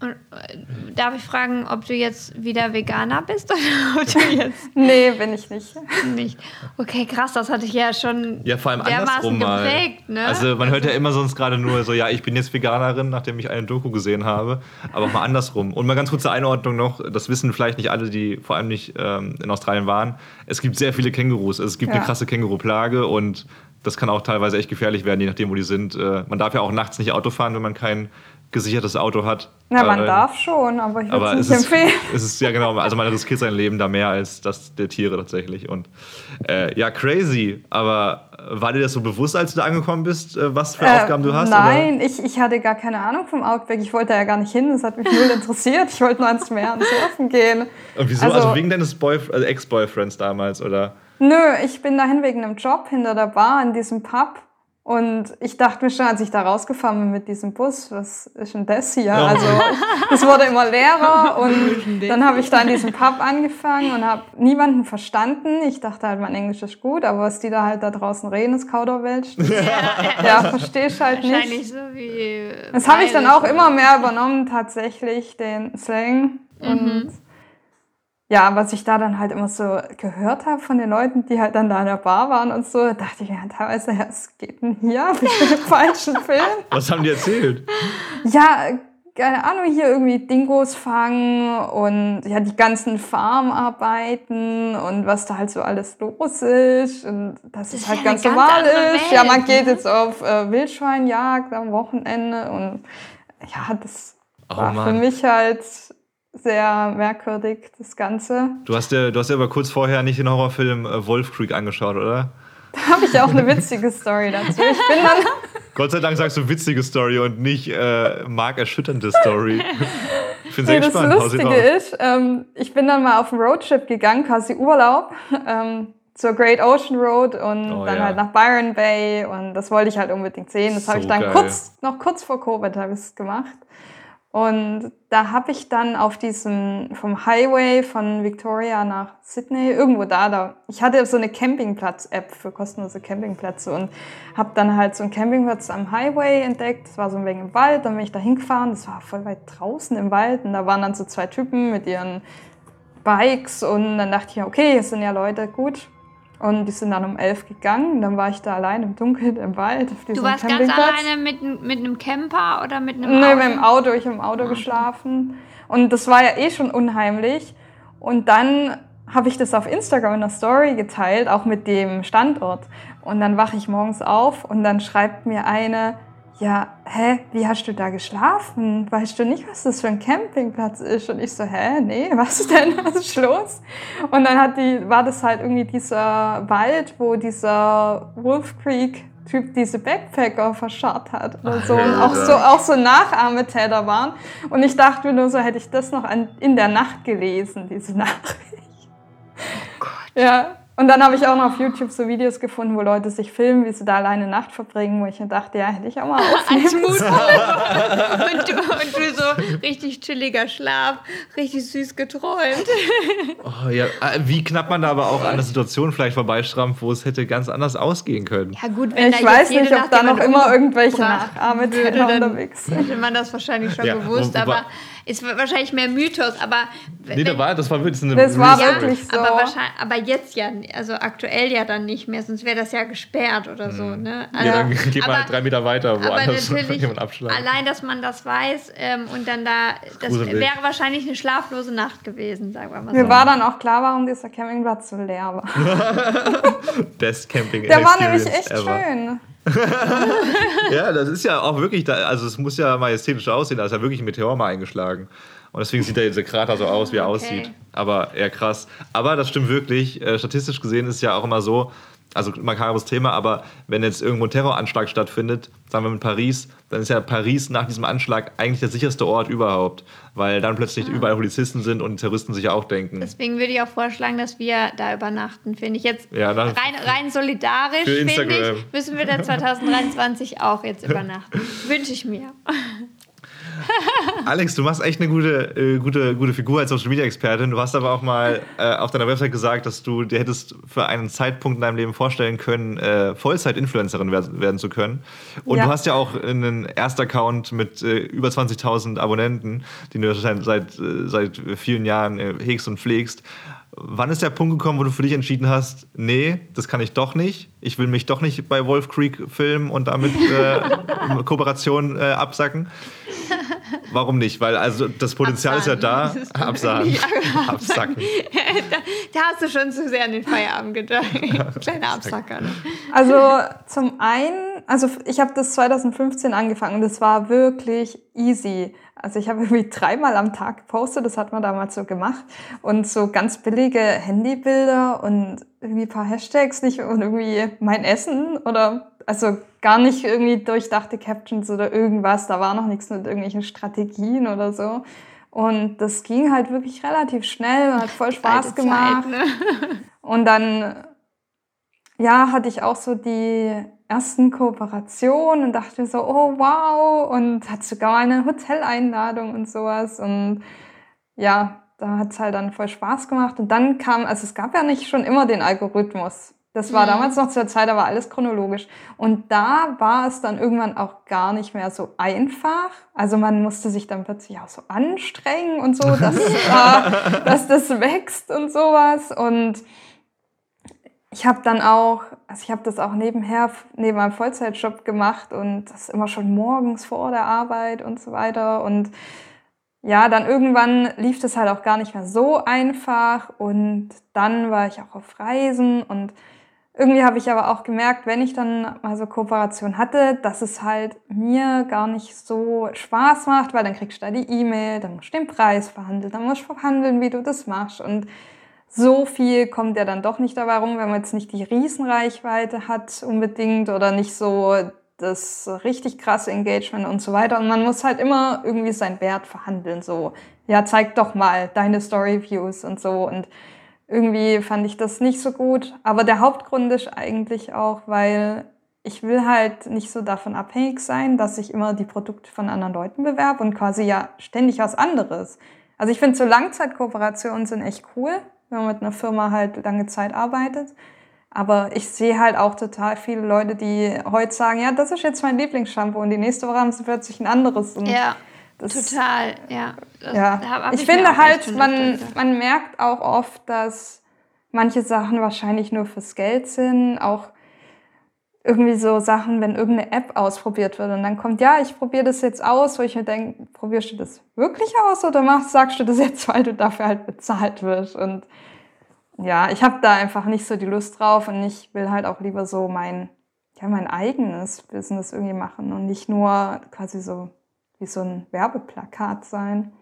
Und, äh, darf ich fragen, ob du jetzt wieder Veganer bist oder ob du jetzt Nee, bin ich nicht. nicht? Okay, krass, das hatte ich ja schon Ja, vor allem dermaßen andersrum mal. geprägt, ne? Also man hört ja immer sonst gerade nur so, ja, ich bin jetzt Veganerin, nachdem ich eine Doku gesehen habe, aber auch mal andersrum. Und mal ganz kurze Einordnung noch, das wissen vielleicht nicht alle, die vor allem nicht ähm, in Australien waren. Es gibt sehr viele Kängurus, also es gibt Ja. eine krasse Känguruplage und das kann auch teilweise echt gefährlich werden, je nachdem, wo die sind. Äh, man darf ja auch nachts nicht Auto fahren, wenn man kein, gesichertes Auto hat. Na, man äh, darf schon, aber ich würde es nicht ist, empfehlen. es ist ja genau, also man riskiert sein Leben da mehr als das der Tiere tatsächlich. Und äh, ja, crazy. Aber war dir das so bewusst, als du da angekommen bist, äh, was für Aufgaben du hast? Nein, ich, ich hatte gar keine Ahnung vom Outback. Ich wollte da ja gar nicht hin. Das hat mich null interessiert. Ich wollte nur ans Meer und surfen gehen. Oder? Und wieso? Also, Also- wegen deines Boyf also Ex-Boyfriends damals, oder? Nö, ich bin dahin wegen einem Job hinter der Bar in diesem Pub. Und ich dachte mir schon, als ich da rausgefahren bin mit diesem Bus, was ist denn das hier? Also es wurde immer leerer und dann habe ich da in diesem Pub angefangen und habe niemanden verstanden. Ich dachte halt, mein Englisch ist gut, aber was die da halt da draußen reden, ist Kauderwelsch. Ja, verstehe ich halt nicht. Wahrscheinlich so wie. Das habe ich dann auch immer mehr übernommen, tatsächlich, den Slang. Mhm. Und ja, was ich da dann halt immer so gehört habe von den Leuten, die halt dann da in der Bar waren und so, dachte ich mir ja, teilweise, ja, was geht denn hier? Bin ich falschen Film? Was haben die erzählt? Ja, keine Ahnung, hier irgendwie Dingos fangen und ja, die ganzen Farmarbeiten und was da halt so alles los ist und dass es ist halt ja ganz ganz normal ist. Ja, man Welt, geht ne? jetzt auf äh, Wildschweinjagd am Wochenende und ja, das Oh war für Mann. mich halt sehr merkwürdig, das Ganze. Du hast ja, du hast ja aber kurz vorher nicht den Horrorfilm äh, Wolf Creek angeschaut, oder? Da habe ich auch eine witzige Story dazu. Ich bin dann Gott sei Dank sagst du witzige Story und nicht äh, markerschütternde Story. Ich bin sehr Nee, das gespannt. Sie Lustige ist, ähm, ich bin dann mal auf einen Roadtrip gegangen, quasi Urlaub, ähm, zur Great Ocean Road und Oh, dann ja. halt nach Byron Bay und das wollte ich halt unbedingt sehen. Das habe So ich dann geil. kurz, noch kurz vor Covid habe ich es gemacht. Und da habe ich dann auf diesem, vom Highway von Victoria nach Sydney, irgendwo da, da, ich hatte so eine Campingplatz-App für kostenlose Campingplätze und habe dann halt so einen Campingplatz am Highway entdeckt. Das war so ein wenig im Wald, dann bin ich da hingefahren, das war voll weit draußen im Wald und da waren dann so zwei Typen mit ihren Bikes und dann dachte ich, okay, hier sind ja Leute, gut. Und die sind dann um elf gegangen, dann war ich da allein im Dunkeln im Wald auf diesem Du warst ganz alleine mit, mit einem Camper oder mit einem Nee, Auto? mit dem Auto, ich habe im Auto geschlafen. Und das war ja eh schon unheimlich. Und dann habe ich das auf Instagram in der Story geteilt, auch mit dem Standort. Und dann wache ich morgens auf und dann schreibt mir eine, ja, hä, wie hast du da geschlafen? Weißt du nicht, was das für ein Campingplatz ist? Und ich so, hä, nee, was denn? Was ist los? Und dann hat die, war das halt irgendwie dieser Wald, wo dieser Wolf Creek Typ diese Backpacker verscharrt hat oder so. Und auch so, auch so Nachahmetäter waren. Und ich dachte mir nur so, hätte ich das noch an, in der Nacht gelesen, diese Nachricht. Ja. Und dann habe ich auch noch auf YouTube so Videos gefunden, wo Leute sich filmen, wie sie da alleine Nacht verbringen, wo ich mir dachte, ja, hätte ich auch mal aufnehmen und, du, und du so richtig chilliger Schlaf, richtig süß geträumt. Oh, ja. äh, Wie knapp man da aber auch an der Situation vielleicht vorbeischrammt, wo es hätte ganz anders ausgehen können. Ja gut, wenn Ich da weiß nicht, ob Nacht da noch immer irgendwelche Nachahmetäter unterwegs sind. Hätte man das wahrscheinlich schon Ja, gewusst, wo- aber ist wahrscheinlich mehr Mythos. Aber Nee, da war, das war wirklich eine Das war wirklich so. aber wahrscheinlich, aber jetzt ja, also aktuell ja dann nicht mehr, sonst wäre das ja gesperrt oder so. Ne? Also, Ja, dann geht man aber- halt drei Meter weiter, woanders jemand abschlagen. allein, dass man das weiß und und dann da, das Gruselig. wäre wahrscheinlich eine schlaflose Nacht gewesen, sagen wir mal Mir so. war dann auch klar, warum dieser Campingplatz so leer war. Best Camping Der war nämlich echt ever. schön. Ja, das ist ja auch wirklich, da, also es muss ja majestätisch aussehen, da ist ja wirklich ein Meteor mal eingeschlagen. Und deswegen sieht der dieser Krater so aus, wie er Okay. aussieht. Aber eher krass. Aber das stimmt wirklich. Äh, statistisch gesehen ist ja auch immer so, also makabres Thema, aber wenn jetzt irgendwo ein Terroranschlag stattfindet, sagen wir mit Paris, dann ist ja Paris nach diesem Anschlag eigentlich der sicherste Ort überhaupt. Weil dann plötzlich überall Polizisten sind und die Terroristen sich auch denken. Deswegen würde ich auch vorschlagen, dass wir da übernachten. Finde ich jetzt Ja, rein, rein solidarisch, finde ich, müssen wir da 2023 auch jetzt übernachten. Wünsche ich mir. Alex, du machst echt eine gute, äh, gute, gute Figur als Social Media Expertin. Du hast aber auch mal äh, auf deiner Website gesagt, dass du dir hättest für einen Zeitpunkt in deinem Leben vorstellen können, äh, Vollzeit-Influencerin werden, werden zu können. Und Ja. du hast ja auch einen Erstaccount mit äh, über 20.000 Abonnenten, den du seit, seit, äh, seit vielen Jahren äh, hegst und pflegst. Wann ist der Punkt gekommen, wo du für dich entschieden hast, nee, das kann ich doch nicht. Ich will mich doch nicht bei Wolf Creek filmen und damit äh, Kooperation äh, absacken. Warum nicht? Weil also das Potenzial ist ja da. Absagen. Absacken. da, da hast du schon zu sehr an den Feierabend gedacht. Kleiner Absacker. Also zum einen also ich habe das 2015 angefangen und das war wirklich easy. Also ich habe irgendwie dreimal am Tag gepostet, das hat man damals so gemacht. Und so ganz billige Handybilder und irgendwie ein paar Hashtags nicht und irgendwie mein Essen oder also gar nicht irgendwie durchdachte Captions oder irgendwas. Da war noch nichts mit irgendwelchen Strategien oder so. Und das ging halt wirklich relativ schnell und hat voll Spaß gemacht. Zeit, ne? Und dann, ja, hatte ich auch so die ersten Kooperationen und dachte so, oh wow, und hatte sogar eine Hoteleinladung und sowas. Und ja, da hat es halt dann voll Spaß gemacht. Und dann kam, also es gab ja nicht schon immer den Algorithmus. Das war mhm. damals noch zur Zeit, da war alles chronologisch. Und da war es dann irgendwann auch gar nicht mehr so einfach. Also man musste sich dann plötzlich auch so anstrengen und so, dass, äh, dass das wächst und sowas. Und ich habe dann auch, also ich habe das auch nebenher, neben meinem Vollzeitjob gemacht und das immer schon morgens vor der Arbeit und so weiter. Und ja, dann irgendwann lief das halt auch gar nicht mehr so einfach. Und dann war ich auch auf Reisen. Und irgendwie habe ich aber auch gemerkt, wenn ich dann mal so Kooperation hatte, dass es halt mir gar nicht so Spaß macht, weil dann kriegst du da die E-Mail, dann musst du den Preis verhandeln, dann musst du verhandeln, wie du das machst. Und so viel kommt ja dann doch nicht dabei rum, wenn man jetzt nicht die Riesenreichweite hat unbedingt oder nicht so das richtig krasse Engagement und so weiter. Und man muss halt immer irgendwie seinen Wert verhandeln, so, ja, zeig doch mal deine Story-Views und so. Und irgendwie fand ich das nicht so gut. Aber der Hauptgrund ist eigentlich auch, weil ich will halt nicht so davon abhängig sein, dass ich immer die Produkte von anderen Leuten bewerbe und quasi ja ständig was anderes. Also ich finde so Langzeitkooperationen sind echt cool, wenn man mit einer Firma halt lange Zeit arbeitet. Aber ich sehe halt auch total viele Leute, die heute sagen, ja, das ist jetzt mein Lieblingsshampoo und die nächste Woche haben sie plötzlich ein anderes. Und ja, das, total, ja. Das ja. ich, ich finde halt, man, man merkt auch oft, dass manche Sachen wahrscheinlich nur fürs Geld sind, auch irgendwie so Sachen, wenn irgendeine App ausprobiert wird und dann kommt, ja, ich probiere das jetzt aus, wo ich mir denke, probierst du das wirklich aus oder machst, sagst du das jetzt, weil du dafür halt bezahlt wirst? Und ja, ich habe da einfach nicht so die Lust drauf und ich will halt auch lieber so mein, ja, mein eigenes Business irgendwie machen und nicht nur quasi so wie so ein Werbeplakat sein.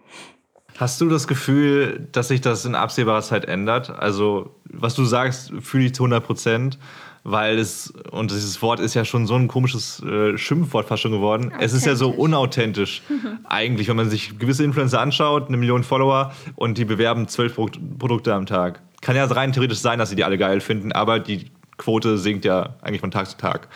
Hast du das Gefühl, dass sich das in absehbarer Zeit ändert? Also, was du sagst, fühle ich zu 100 Prozent weil es, und dieses Wort ist ja schon so ein komisches äh, Schimpfwort fast schon geworden. Es ist ja so unauthentisch eigentlich, wenn man sich gewisse Influencer anschaut, eine Million Follower und die bewerben zwölf Pro Produkte am Tag. Kann ja rein theoretisch sein, dass sie die alle geil finden, aber die Quote sinkt ja eigentlich von Tag zu Tag.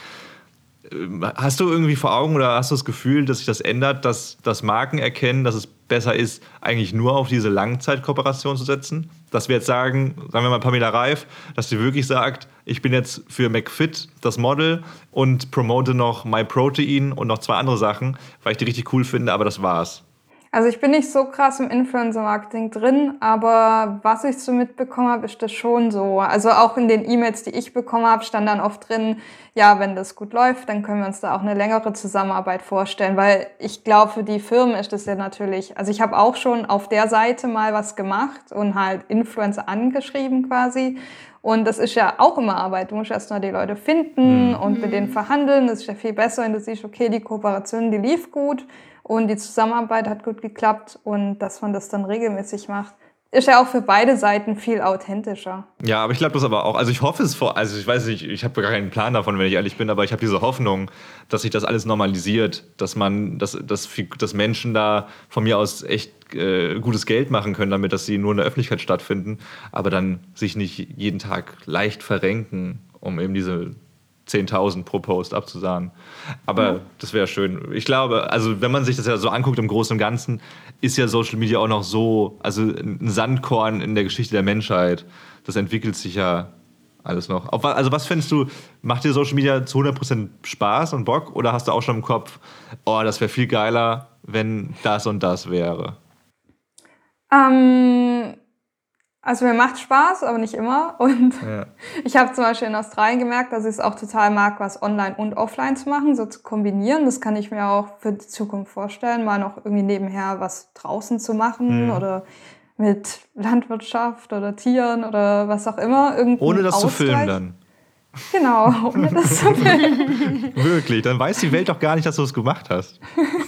Ähm, hast du irgendwie vor Augen oder hast du das Gefühl, dass sich das ändert, dass, dass Marken erkennen, dass es besser ist, eigentlich nur auf diese Langzeitkooperation zu setzen? Dass wir jetzt sagen, sagen wir mal Pamela Reif, dass sie wirklich sagt, ich bin jetzt für McFit das Model und promote noch MyProtein und noch zwei andere Sachen, weil ich die richtig cool finde, aber das war's. Also ich bin nicht so krass im Influencer-Marketing drin, aber was ich so mitbekommen habe, ist das schon so. Also auch in den E-Mails, die ich bekommen habe, stand dann oft drin, ja, wenn das gut läuft, dann können wir uns da auch eine längere Zusammenarbeit vorstellen, weil ich glaube, für die Firmen ist das ja natürlich, also ich habe auch schon auf der Seite mal was gemacht und halt Influencer angeschrieben quasi. Und das ist ja auch immer Arbeit. Du musst erst mal die Leute finden mhm. und mit denen verhandeln. Das ist ja viel besser, wenn du siehst, okay, die Kooperation, die lief gut und die Zusammenarbeit hat gut geklappt und dass man das dann regelmäßig macht, ist ja auch für beide Seiten viel authentischer. Ja, aber ich glaube das aber auch. Also ich hoffe es vor, also ich weiß nicht, ich habe gar keinen Plan davon, wenn ich ehrlich bin, aber ich habe diese Hoffnung, dass sich das alles normalisiert, dass man, dass, dass, dass Menschen da von mir aus echt äh, gutes Geld machen können, damit dass sie nur in der Öffentlichkeit stattfinden, aber dann sich nicht jeden Tag leicht verrenken, um eben diese 10.000 pro Post abzusahnen. Aber ja. das wäre schön. Ich glaube, also wenn man sich das ja so anguckt im Großen und Ganzen, ist ja Social Media auch noch so, also ein Sandkorn in der Geschichte der Menschheit. Das entwickelt sich ja alles noch. Also was findest du, macht dir Social Media zu 100% Spaß und Bock oder hast du auch schon im Kopf, oh, das wäre viel geiler, wenn das und das wäre? Ähm, also mir macht Spaß, aber nicht immer. Und ja. ich habe zum Beispiel in Australien gemerkt, dass ich es auch total mag, was online und offline zu machen, so zu kombinieren. Das kann ich mir auch für die Zukunft vorstellen, mal noch irgendwie nebenher was draußen zu machen mhm. oder mit Landwirtschaft oder Tieren oder was auch immer. Ohne das Ausgleich. zu filmen dann. Genau, ohne das zu filmen. Wirklich, dann weiß die Welt doch gar nicht, dass du es gemacht hast.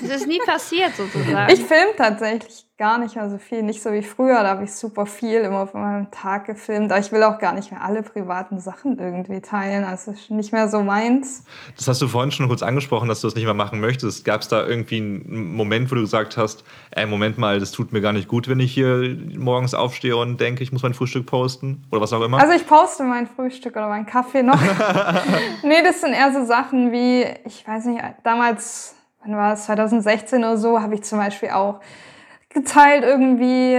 Das ist nie passiert sozusagen. Ich filme tatsächlich gar nicht mehr so viel, nicht so wie früher, da habe ich super viel immer auf meinem Tag gefilmt, aber ich will auch gar nicht mehr alle privaten Sachen irgendwie teilen, also ist nicht mehr so meins. Das hast du vorhin schon kurz angesprochen, dass du das nicht mehr machen möchtest. Gab es da irgendwie einen Moment, wo du gesagt hast, ey, Moment mal, das tut mir gar nicht gut, wenn ich hier morgens aufstehe und denke, ich muss mein Frühstück posten oder was auch immer? Also ich poste mein Frühstück oder meinen Kaffee noch. nee, das sind eher so Sachen wie, ich weiß nicht, damals, wann war es, 2016 oder so, habe ich zum Beispiel auch geteilt irgendwie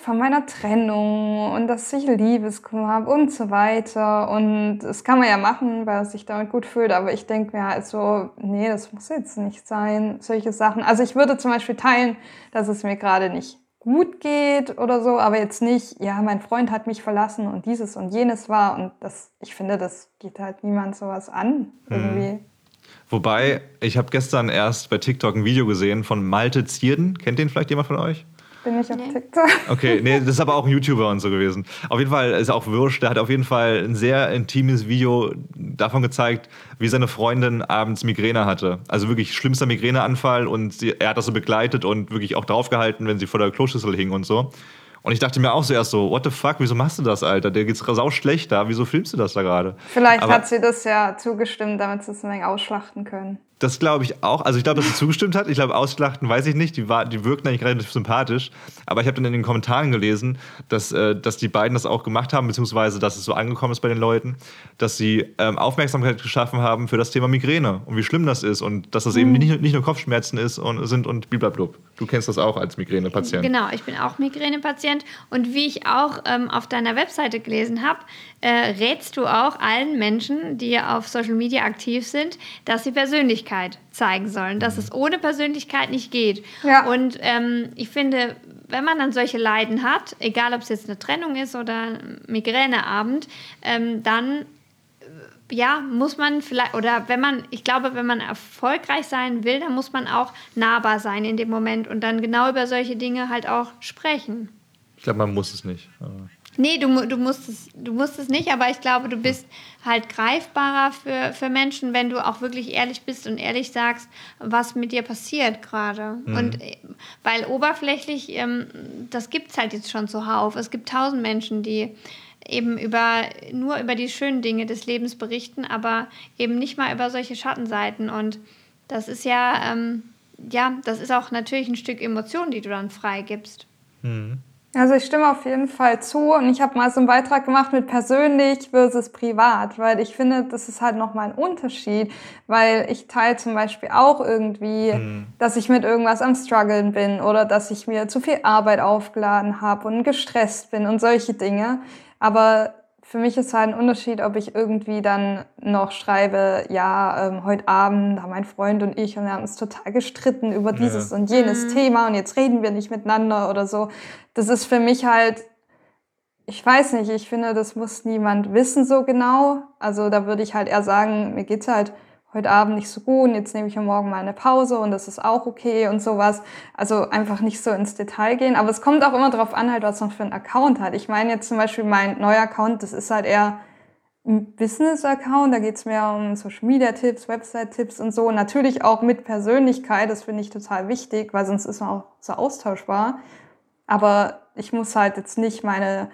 von meiner Trennung und dass ich Liebeskummer habe und so weiter. Und das kann man ja machen, weil es sich damit gut fühlt. Aber ich denke mir halt so, nee, das muss jetzt nicht sein, solche Sachen. Also ich würde zum Beispiel teilen, dass es mir gerade nicht gut geht oder so, aber jetzt nicht, ja, mein Freund hat mich verlassen und dieses und jenes war. Und das, ich finde, das geht halt niemand sowas an irgendwie. Mhm. Wobei, ich habe gestern erst bei TikTok ein Video gesehen von Malte Zierden. Kennt den vielleicht jemand von euch? Bin ich auf nee. TikTok. Okay, nee, das ist aber auch ein YouTuber und so gewesen. Auf jeden Fall ist auch wurscht. Der hat auf jeden Fall ein sehr intimes Video davon gezeigt, wie seine Freundin abends Migräne hatte. Also wirklich schlimmster Migräneanfall und sie, er hat das so begleitet und wirklich auch draufgehalten, wenn sie vor der Kloschüssel hing und so. Und ich dachte mir auch zuerst so, what the fuck, wieso machst du das, Alter? Der geht's sau schlecht da, wieso filmst du das da gerade? Vielleicht Aber hat sie das ja zugestimmt, damit sie es ein wenig ausschlachten können. Das glaube ich auch. Also ich glaube, dass sie zugestimmt hat. Ich glaube, ausschlachten weiß ich nicht. Die, war, die wirkten eigentlich relativ sympathisch. Aber ich habe dann in den Kommentaren gelesen, dass, äh, dass die beiden das auch gemacht haben, beziehungsweise dass es so angekommen ist bei den Leuten, dass sie ähm, Aufmerksamkeit geschaffen haben für das Thema Migräne und wie schlimm das ist und dass das mhm. eben nicht, nicht nur Kopfschmerzen ist und, sind und blablabla. Du kennst das auch als Migränepatient. Genau, ich bin auch Migränepatient. Und wie ich auch ähm, auf deiner Webseite gelesen habe, äh, rätst du auch allen Menschen, die auf Social Media aktiv sind, dass sie Persönlichkeit zeigen sollen, dass es ohne Persönlichkeit nicht geht. Ja. Und ähm, ich finde, wenn man dann solche Leiden hat, egal ob es jetzt eine Trennung ist oder ein Migräneabend, ähm, dann äh, ja, muss man vielleicht, oder wenn man, ich glaube, wenn man erfolgreich sein will, dann muss man auch nahbar sein in dem Moment und dann genau über solche Dinge halt auch sprechen. Ich glaube, man muss es nicht. Aber Nee, du, du, musst es, du musst es nicht, aber ich glaube, du bist halt greifbarer für, für Menschen, wenn du auch wirklich ehrlich bist und ehrlich sagst, was mit dir passiert gerade. Mhm. Und weil oberflächlich, ähm, das gibt es halt jetzt schon zuhauf. Es gibt tausend Menschen, die eben über, nur über die schönen Dinge des Lebens berichten, aber eben nicht mal über solche Schattenseiten. Und das ist ja, ähm, ja, das ist auch natürlich ein Stück Emotion, die du dann freigibst. Mhm. Also ich stimme auf jeden Fall zu und ich habe mal so einen Beitrag gemacht mit persönlich versus privat, weil ich finde, das ist halt nochmal ein Unterschied, weil ich teile zum Beispiel auch irgendwie, mhm. dass ich mit irgendwas am struggeln bin oder dass ich mir zu viel Arbeit aufgeladen habe und gestresst bin und solche Dinge. Aber für mich ist halt ein Unterschied, ob ich irgendwie dann noch schreibe, ja, ähm, heute Abend haben mein Freund und ich und wir haben uns total gestritten über dieses ja. und jenes mhm. Thema und jetzt reden wir nicht miteinander oder so. Das ist für mich halt, ich weiß nicht, ich finde, das muss niemand wissen so genau. Also da würde ich halt eher sagen, mir geht's halt heute Abend nicht so gut und jetzt nehme ich mir morgen mal eine Pause und das ist auch okay und sowas. Also einfach nicht so ins Detail gehen. Aber es kommt auch immer darauf an, halt, was man für einen Account hat. Ich meine jetzt zum Beispiel mein neuer Account, das ist halt eher ein Business-Account, da geht es mehr um Social-Media-Tipps, Website-Tipps und so. Natürlich auch mit Persönlichkeit, das finde ich total wichtig, weil sonst ist man auch so austauschbar. Aber ich muss halt jetzt nicht meine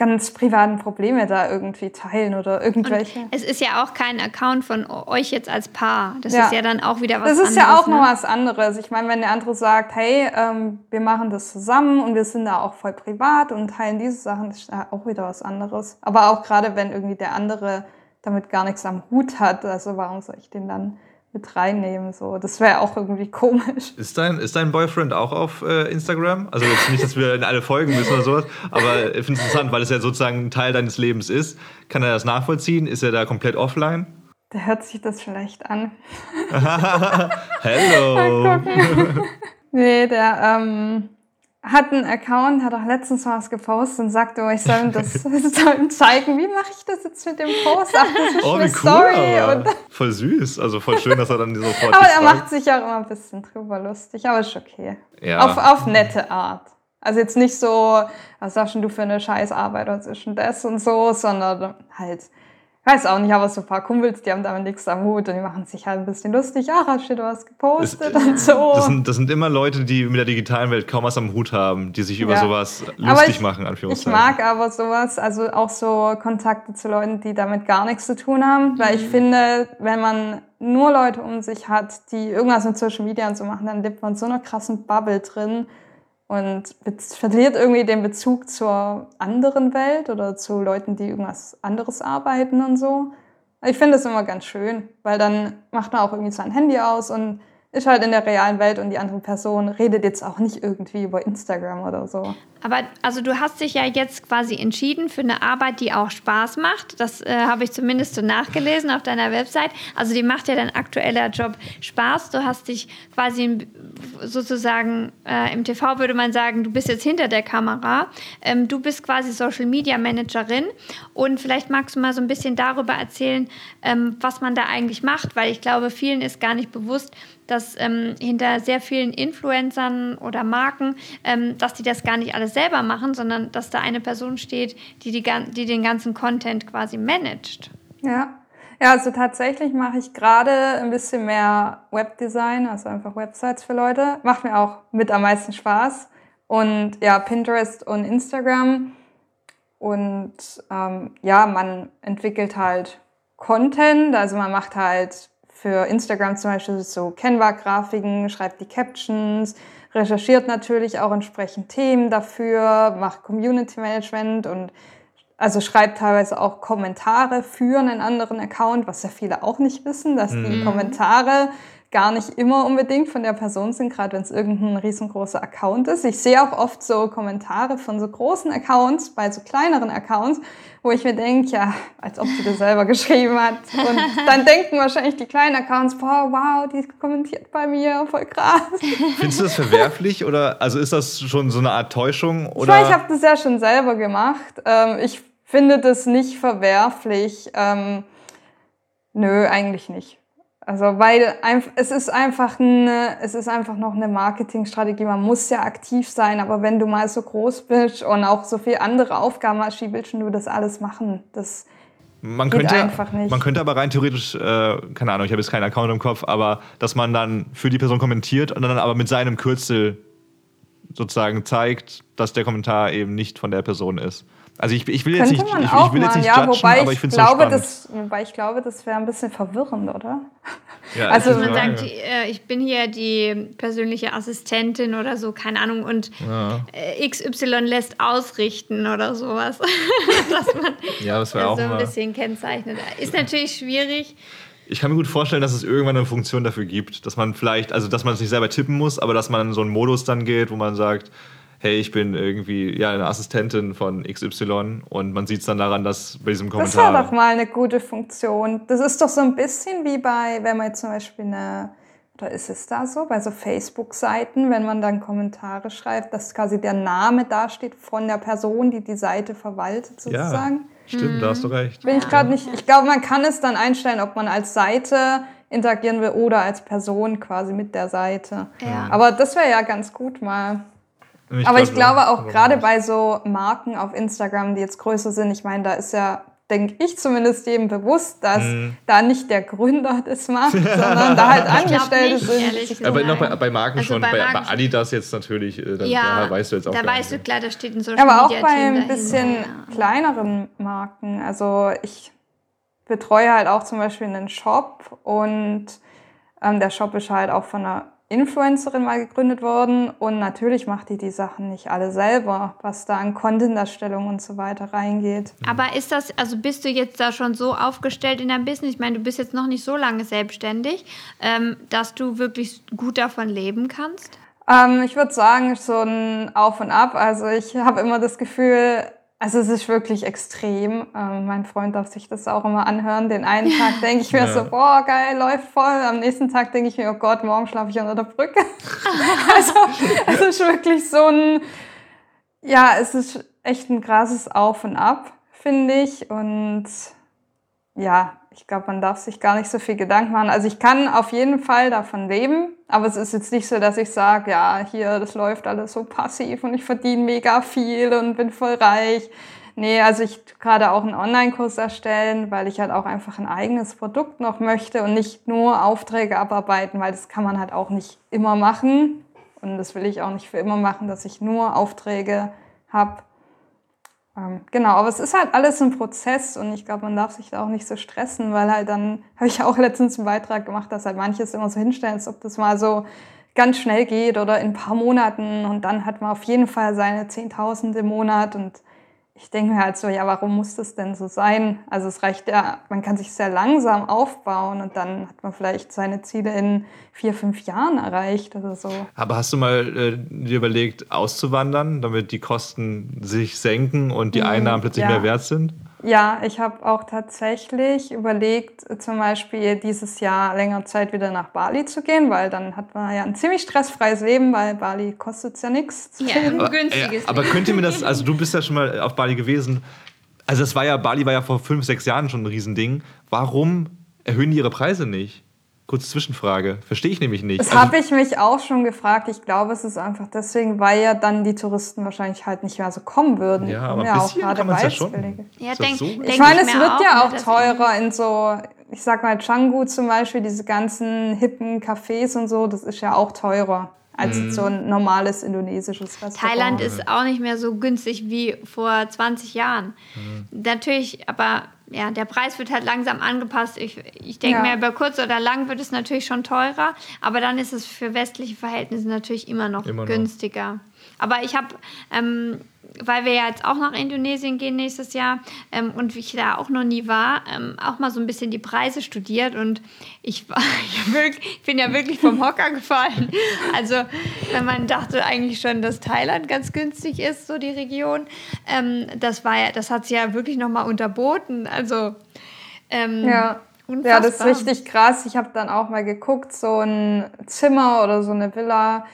ganz privaten Probleme da irgendwie teilen oder irgendwelche. Und es ist ja auch kein Account von euch jetzt als Paar. Das ja. ist ja dann auch wieder was anderes. Das ist anderes, ja auch ne? noch was anderes. Ich meine, wenn der andere sagt, hey, ähm, wir machen das zusammen und wir sind da auch voll privat und teilen diese Sachen, das ist ja auch wieder was anderes. Aber auch gerade wenn irgendwie der andere damit gar nichts am Hut hat, also warum soll ich den dann mit reinnehmen. So. Das wäre auch irgendwie komisch. Ist dein, ist dein Boyfriend auch auf äh, Instagram? Also jetzt nicht, dass wir in alle Folgen müssen oder sowas, aber ich finde es interessant, weil es ja sozusagen ein Teil deines Lebens ist. Kann er das nachvollziehen? Ist er da komplett offline? Der hört sich das schlecht an. Hello! nee, der, ähm, hat einen Account, hat auch letztens was gepostet und sagte, oh, ich soll ihm das soll ihm zeigen. Wie mache ich das jetzt mit dem Post? Ach, das ist oh, eine cool, Story. Und voll süß. Also voll schön, dass er dann sofort. aber er macht sich auch immer ein bisschen drüber lustig, aber ist okay. Ja. Auf, auf nette Art. Also jetzt nicht so, was sagst du für eine Scheißarbeit oder zwischen das und so, sondern halt weiß auch nicht, aber so ein paar Kumpels, die haben damit nichts am Hut und die machen sich halt ein bisschen lustig. Ach, hast du was gepostet Es- und so. Das sind, das sind immer Leute, die mit der digitalen Welt kaum was am Hut haben, die sich über Ja. sowas lustig ich, machen, Ich Anführungszeichen. mag aber sowas, also auch so Kontakte zu Leuten, die damit gar nichts zu tun haben, weil ich finde, wenn man nur Leute um sich hat, die irgendwas mit Social Media und so machen, dann lebt man in so einer krassen Bubble drin und verliert irgendwie den Bezug zur anderen Welt oder zu Leuten, die irgendwas anderes arbeiten und so. Ich finde das immer ganz schön, weil dann macht man auch irgendwie sein Handy aus und ist halt in der realen Welt und die andere Person redet jetzt auch nicht irgendwie über Instagram oder so. Aber also du hast dich ja jetzt quasi entschieden für eine Arbeit, die auch Spaß macht. Das äh, habe ich zumindest so nachgelesen auf deiner Website. Also die macht ja dein aktueller Job Spaß. Du hast dich quasi sozusagen äh, im TV würde man sagen, du bist jetzt hinter der Kamera. Ähm, du bist quasi Social Media Managerin und vielleicht magst du mal so ein bisschen darüber erzählen, ähm, was man da eigentlich macht, weil ich glaube, vielen ist gar nicht bewusst, dass ähm, hinter sehr vielen Influencern oder Marken, ähm, dass die das gar nicht alles selber machen, sondern dass da eine Person steht, die, die, die den ganzen Content quasi managt. Ja. Ja, also tatsächlich mache ich gerade ein bisschen mehr Webdesign, also einfach Websites für Leute. Macht mir auch mit am meisten Spaß. Und ja, Pinterest und Instagram. Und ähm, ja, man entwickelt halt Content, also man macht halt für Instagram zum Beispiel so Canva-Grafiken, schreibt die Captions, recherchiert natürlich auch entsprechend Themen dafür, macht Community Management und also schreibt teilweise auch Kommentare für einen anderen Account, was ja viele auch nicht wissen, dass die Kommentare gar nicht immer unbedingt von der Person sind, gerade wenn es irgendein riesengroßer Account ist. Ich sehe auch oft so Kommentare von so großen Accounts bei so kleineren Accounts, wo ich mir denke, ja, als ob sie das selber geschrieben hat. Und dann denken wahrscheinlich die kleinen Accounts, boah, wow, die kommentiert bei mir, voll krass. Findest du das verwerflich oder also ist das schon so eine Art Täuschung? Ich Oder? meine, ich habe das ja schon selber gemacht. Ähm, ich finde das nicht verwerflich. Ähm, nö, eigentlich nicht. Also, weil es ist einfach eine, es ist einfach noch eine Marketingstrategie. Man muss ja aktiv sein, aber wenn du mal so groß bist und auch so viel andere Aufgaben hast, wie willst du das alles machen? Das, Man Geht könnte, einfach nicht. man könnte aber rein theoretisch, äh, keine Ahnung, ich habe jetzt keinen Account im Kopf, aber dass man dann für die Person kommentiert und dann aber mit seinem Kürzel sozusagen zeigt, dass der Kommentar eben nicht von der Person ist. Also ich, ich will jetzt nicht, man ich, ich will jetzt nicht ja, judgen, wobei aber ich finde es so spannend. das, wobei ich glaube, das wäre ein bisschen verwirrend, oder? ja, also Man sagt, äh, ich bin hier die persönliche Assistentin oder so, keine Ahnung, und ja. äh, XY lässt ausrichten oder sowas. ja, das wäre auch so ein bisschen kennzeichnet. Ist natürlich schwierig. Ich kann mir gut vorstellen, dass es irgendwann eine Funktion dafür gibt, dass man vielleicht, also dass man es nicht selber tippen muss, aber dass man in so einen Modus dann geht, wo man sagt, hey, ich bin irgendwie ja eine Assistentin von XY und man sieht es dann daran, dass bei diesem Das Kommentar. wäre doch mal eine gute Funktion. Das ist doch so ein bisschen wie bei, wenn man jetzt zum Beispiel eine, oder ist es da so, bei so Facebook-Seiten, wenn man dann Kommentare schreibt, dass quasi der Name dasteht von der Person, die die Seite verwaltet ja, sozusagen. stimmt, da hast du recht. Bin ich gerade nicht, ich glaube, man kann es dann einstellen, ob man als Seite interagieren will oder als Person quasi mit der Seite. Ja. Aber das wäre ja ganz gut mal. Aber ich glaube auch gerade bei so Marken auf Instagram, die jetzt größer sind, ich meine, da ist ja, denke ich zumindest jedem bewusst, dass Mhm. da nicht der Gründer das macht, sondern da halt Ich Angestellte nicht, sind. Aber noch bei, bei Marken Also schon, bei bei, bei, Marken schon. Adidas jetzt natürlich, äh, da, Ja, da weißt du jetzt auch da weißt du nicht. klar, da steht ein Social Aber auch bei ein bisschen ja. kleineren Marken. Also ich betreue halt auch zum Beispiel einen Shop und ähm, der Shop ist halt auch von einer Influencerin mal gegründet worden und natürlich macht die die Sachen nicht alle selber, was da an Content-Erstellung und so weiter reingeht. Aber ist das, also bist du jetzt da schon so aufgestellt in deinem Business? Ich meine, du bist jetzt noch nicht so lange selbstständig, ähm, dass du wirklich gut davon leben kannst? Ähm, ich würde sagen, so ein Auf und Ab. Also ich habe immer das Gefühl, also es ist wirklich extrem. Ähm, mein Freund darf sich das auch immer anhören. Den einen Tag denke ich mir Ja. so, boah, geil, läuft voll. Am nächsten Tag denke ich mir, oh Gott, morgen schlafe ich unter der Brücke. also es ist wirklich so ein, ja, es ist echt ein krasses Auf und Ab, finde ich. Und ja, ich glaube, man darf sich gar nicht so viel Gedanken machen. Also ich kann auf jeden Fall davon leben, aber es ist jetzt nicht so, dass ich sage, ja, hier, das läuft alles so passiv und ich verdiene mega viel und bin voll reich. Nee, also ich gerade auch einen Online-Kurs erstellen, weil ich halt auch einfach ein eigenes Produkt noch möchte und nicht nur Aufträge abarbeiten, weil das kann man halt auch nicht immer machen. Und das will ich auch nicht für immer machen, dass ich nur Aufträge habe. Ähm, genau, aber es ist halt alles ein Prozess und ich glaube, man darf sich da auch nicht so stressen, weil halt dann, habe ich auch letztens einen Beitrag gemacht, dass halt manches immer so hinstellen, als ob das mal so ganz schnell geht oder in ein paar Monaten und dann hat man auf jeden Fall seine 10.000 im Monat und ich denke mir halt so, ja, warum muss das denn so sein? Also es reicht ja, man kann sich sehr langsam aufbauen und dann hat man vielleicht seine Ziele in vier, fünf Jahren erreicht oder so. Aber hast du mal äh, dir überlegt, auszuwandern, damit die Kosten sich senken und die mhm, Einnahmen plötzlich ja. mehr wert sind? Ja, ich habe auch tatsächlich überlegt, zum Beispiel dieses Jahr länger Zeit wieder nach Bali zu gehen, weil dann hat man ja ein ziemlich stressfreies Leben, weil Bali kostet ja nichts. Ja, ein günstiges. Äh, aber könnt ihr mir das, also du bist ja schon mal auf Bali gewesen, also es war ja, Bali war ja vor fünf, sechs Jahren schon ein Riesending. Warum erhöhen die ihre Preise nicht? Kurze Zwischenfrage. Verstehe ich nämlich nicht. Das also, habe ich mich auch schon gefragt. Ich glaube, es ist einfach deswegen, weil ja dann die Touristen wahrscheinlich halt nicht mehr so kommen würden. Ja, aber ja auch gerade ja schon. Ja, denk, so? denk ich meine, es wird auch, ja auch teurer in so, ich sag mal, Canggu zum Beispiel, diese ganzen hippen Cafés und so, das ist ja auch teurer als mm. so ein normales indonesisches Restaurant. Thailand ist auch nicht mehr so günstig wie vor 20 Jahren. Mm. Natürlich, aber ja, der Preis wird halt langsam angepasst. Ich, ich denke ja. mir, über kurz oder lang wird es natürlich schon teurer, aber dann ist es für westliche Verhältnisse natürlich immer noch immer günstiger. Noch. Aber ich habe ähm, weil wir ja jetzt auch nach Indonesien gehen nächstes Jahr ähm, und ich da auch noch nie war, ähm, auch mal so ein bisschen die Preise studiert und ich, war, ich, bin ja wirklich vom Hocker gefallen. Also wenn man dachte eigentlich schon, dass Thailand ganz günstig ist, so die Region, ähm, das war ja, das hat sie ja wirklich noch mal unterboten. Also ähm, ja. Unfassbar. Ja, das ist richtig krass. Ich habe dann auch mal geguckt, so ein Zimmer oder so eine Villa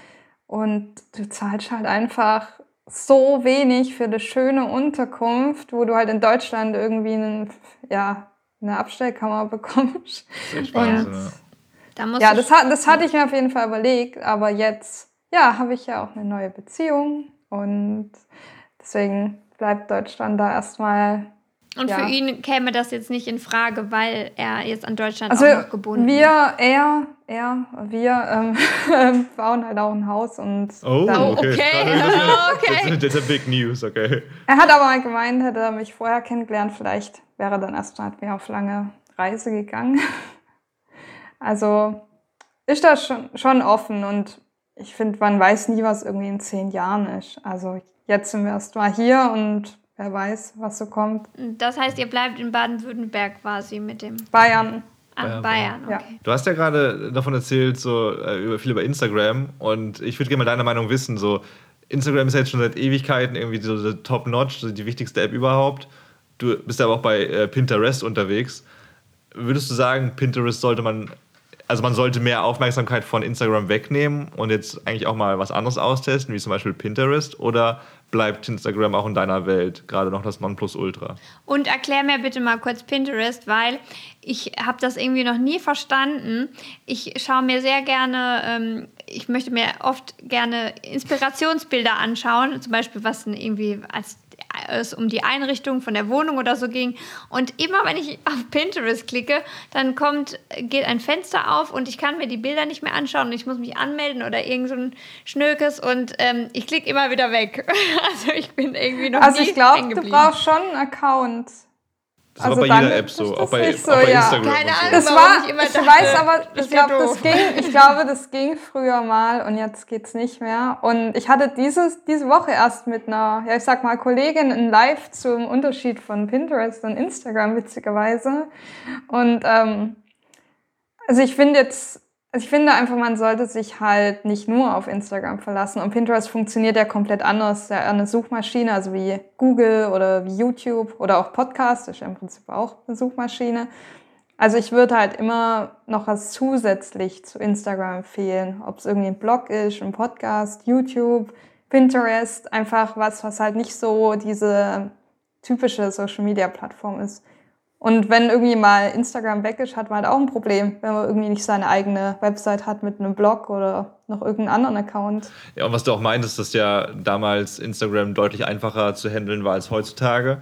und du zahlst halt einfach so wenig für eine schöne Unterkunft, wo du halt in Deutschland irgendwie einen, ja, eine Abstellkammer bekommst. Das und, da ja, das, hat, das hatte ich mir auf jeden Fall überlegt, aber jetzt, ja, habe ich ja auch eine neue Beziehung und deswegen bleibt Deutschland da erstmal und ja. für ihn käme das jetzt nicht in Frage, weil er jetzt an Deutschland also auch noch gebunden wir, ist. Er, er, wir ähm, bauen halt auch ein Haus und. Oh, dann, okay. okay. okay. Das ist a big news, okay. Er hat aber mal gemeint, hätte er mich vorher kennengelernt, vielleicht wäre er dann erstmal mit mir auf lange Reise gegangen. Also ist das schon, schon offen und ich finde, man weiß nie, was irgendwie in zehn Jahren ist. Also jetzt sind wir erst mal hier und Wer weiß, was so kommt. Das heißt, ihr bleibt in Baden-Württemberg quasi mit dem. Bayern. Ah, Bayern, okay. Ja. Du hast ja gerade davon erzählt, so äh, über, viel über Instagram. Und ich würde gerne mal deine Meinung wissen. So, Instagram ist ja jetzt schon seit Ewigkeiten irgendwie so Top-Notch, so die wichtigste App überhaupt. Du bist aber auch bei äh, Pinterest unterwegs. Würdest du sagen, Pinterest sollte man, also man sollte mehr Aufmerksamkeit von Instagram wegnehmen und jetzt eigentlich auch mal was anderes austesten, wie zum Beispiel Pinterest? Oder bleibt Instagram auch in deiner Welt gerade noch das Nonplusultra. Und erklär mir bitte mal kurz Pinterest, weil ich habe das irgendwie noch nie verstanden. Ich schaue mir sehr gerne, ähm, ich möchte mir oft gerne Inspirationsbilder anschauen, zum Beispiel was irgendwie als es um die Einrichtung von der Wohnung oder so ging. Und immer wenn ich auf Pinterest klicke, dann kommt, geht ein Fenster auf und ich kann mir die Bilder nicht mehr anschauen und ich muss mich anmelden oder irgend so ein Schnökes und ähm, ich klicke immer wieder weg. Also ich bin irgendwie noch Also ich glaube, du brauchst schon einen Account. Das also aber bei jeder App so, auch bei, so, auch bei ja. Instagram. Keine Ahnung, das war, ich, immer ich dachte, weiß aber, ich, glaub, das ging, ich glaube, das ging früher mal und jetzt geht's nicht mehr. Und ich hatte dieses, diese Woche erst mit einer, ja, ich sag mal, Kollegin ein Live zum Unterschied von Pinterest und Instagram, witzigerweise. Und ähm, also ich finde jetzt, also ich finde einfach, man sollte sich halt nicht nur auf Instagram verlassen. Und Pinterest funktioniert ja komplett anders. Ja, eine Suchmaschine, also wie Google oder wie YouTube oder auch Podcast, ist ja im Prinzip auch eine Suchmaschine. Also ich würde halt immer noch was zusätzlich zu Instagram empfehlen. Ob es irgendwie ein Blog ist, ein Podcast, YouTube, Pinterest, einfach was, was halt nicht so diese typische Social Media Plattform ist. Und wenn irgendwie mal Instagram weg ist, hat man halt auch ein Problem, wenn man irgendwie nicht seine eigene Website hat mit einem Blog oder noch irgendeinen anderen Account. Ja, und was du auch meintest, dass ja damals Instagram deutlich einfacher zu handeln war als heutzutage.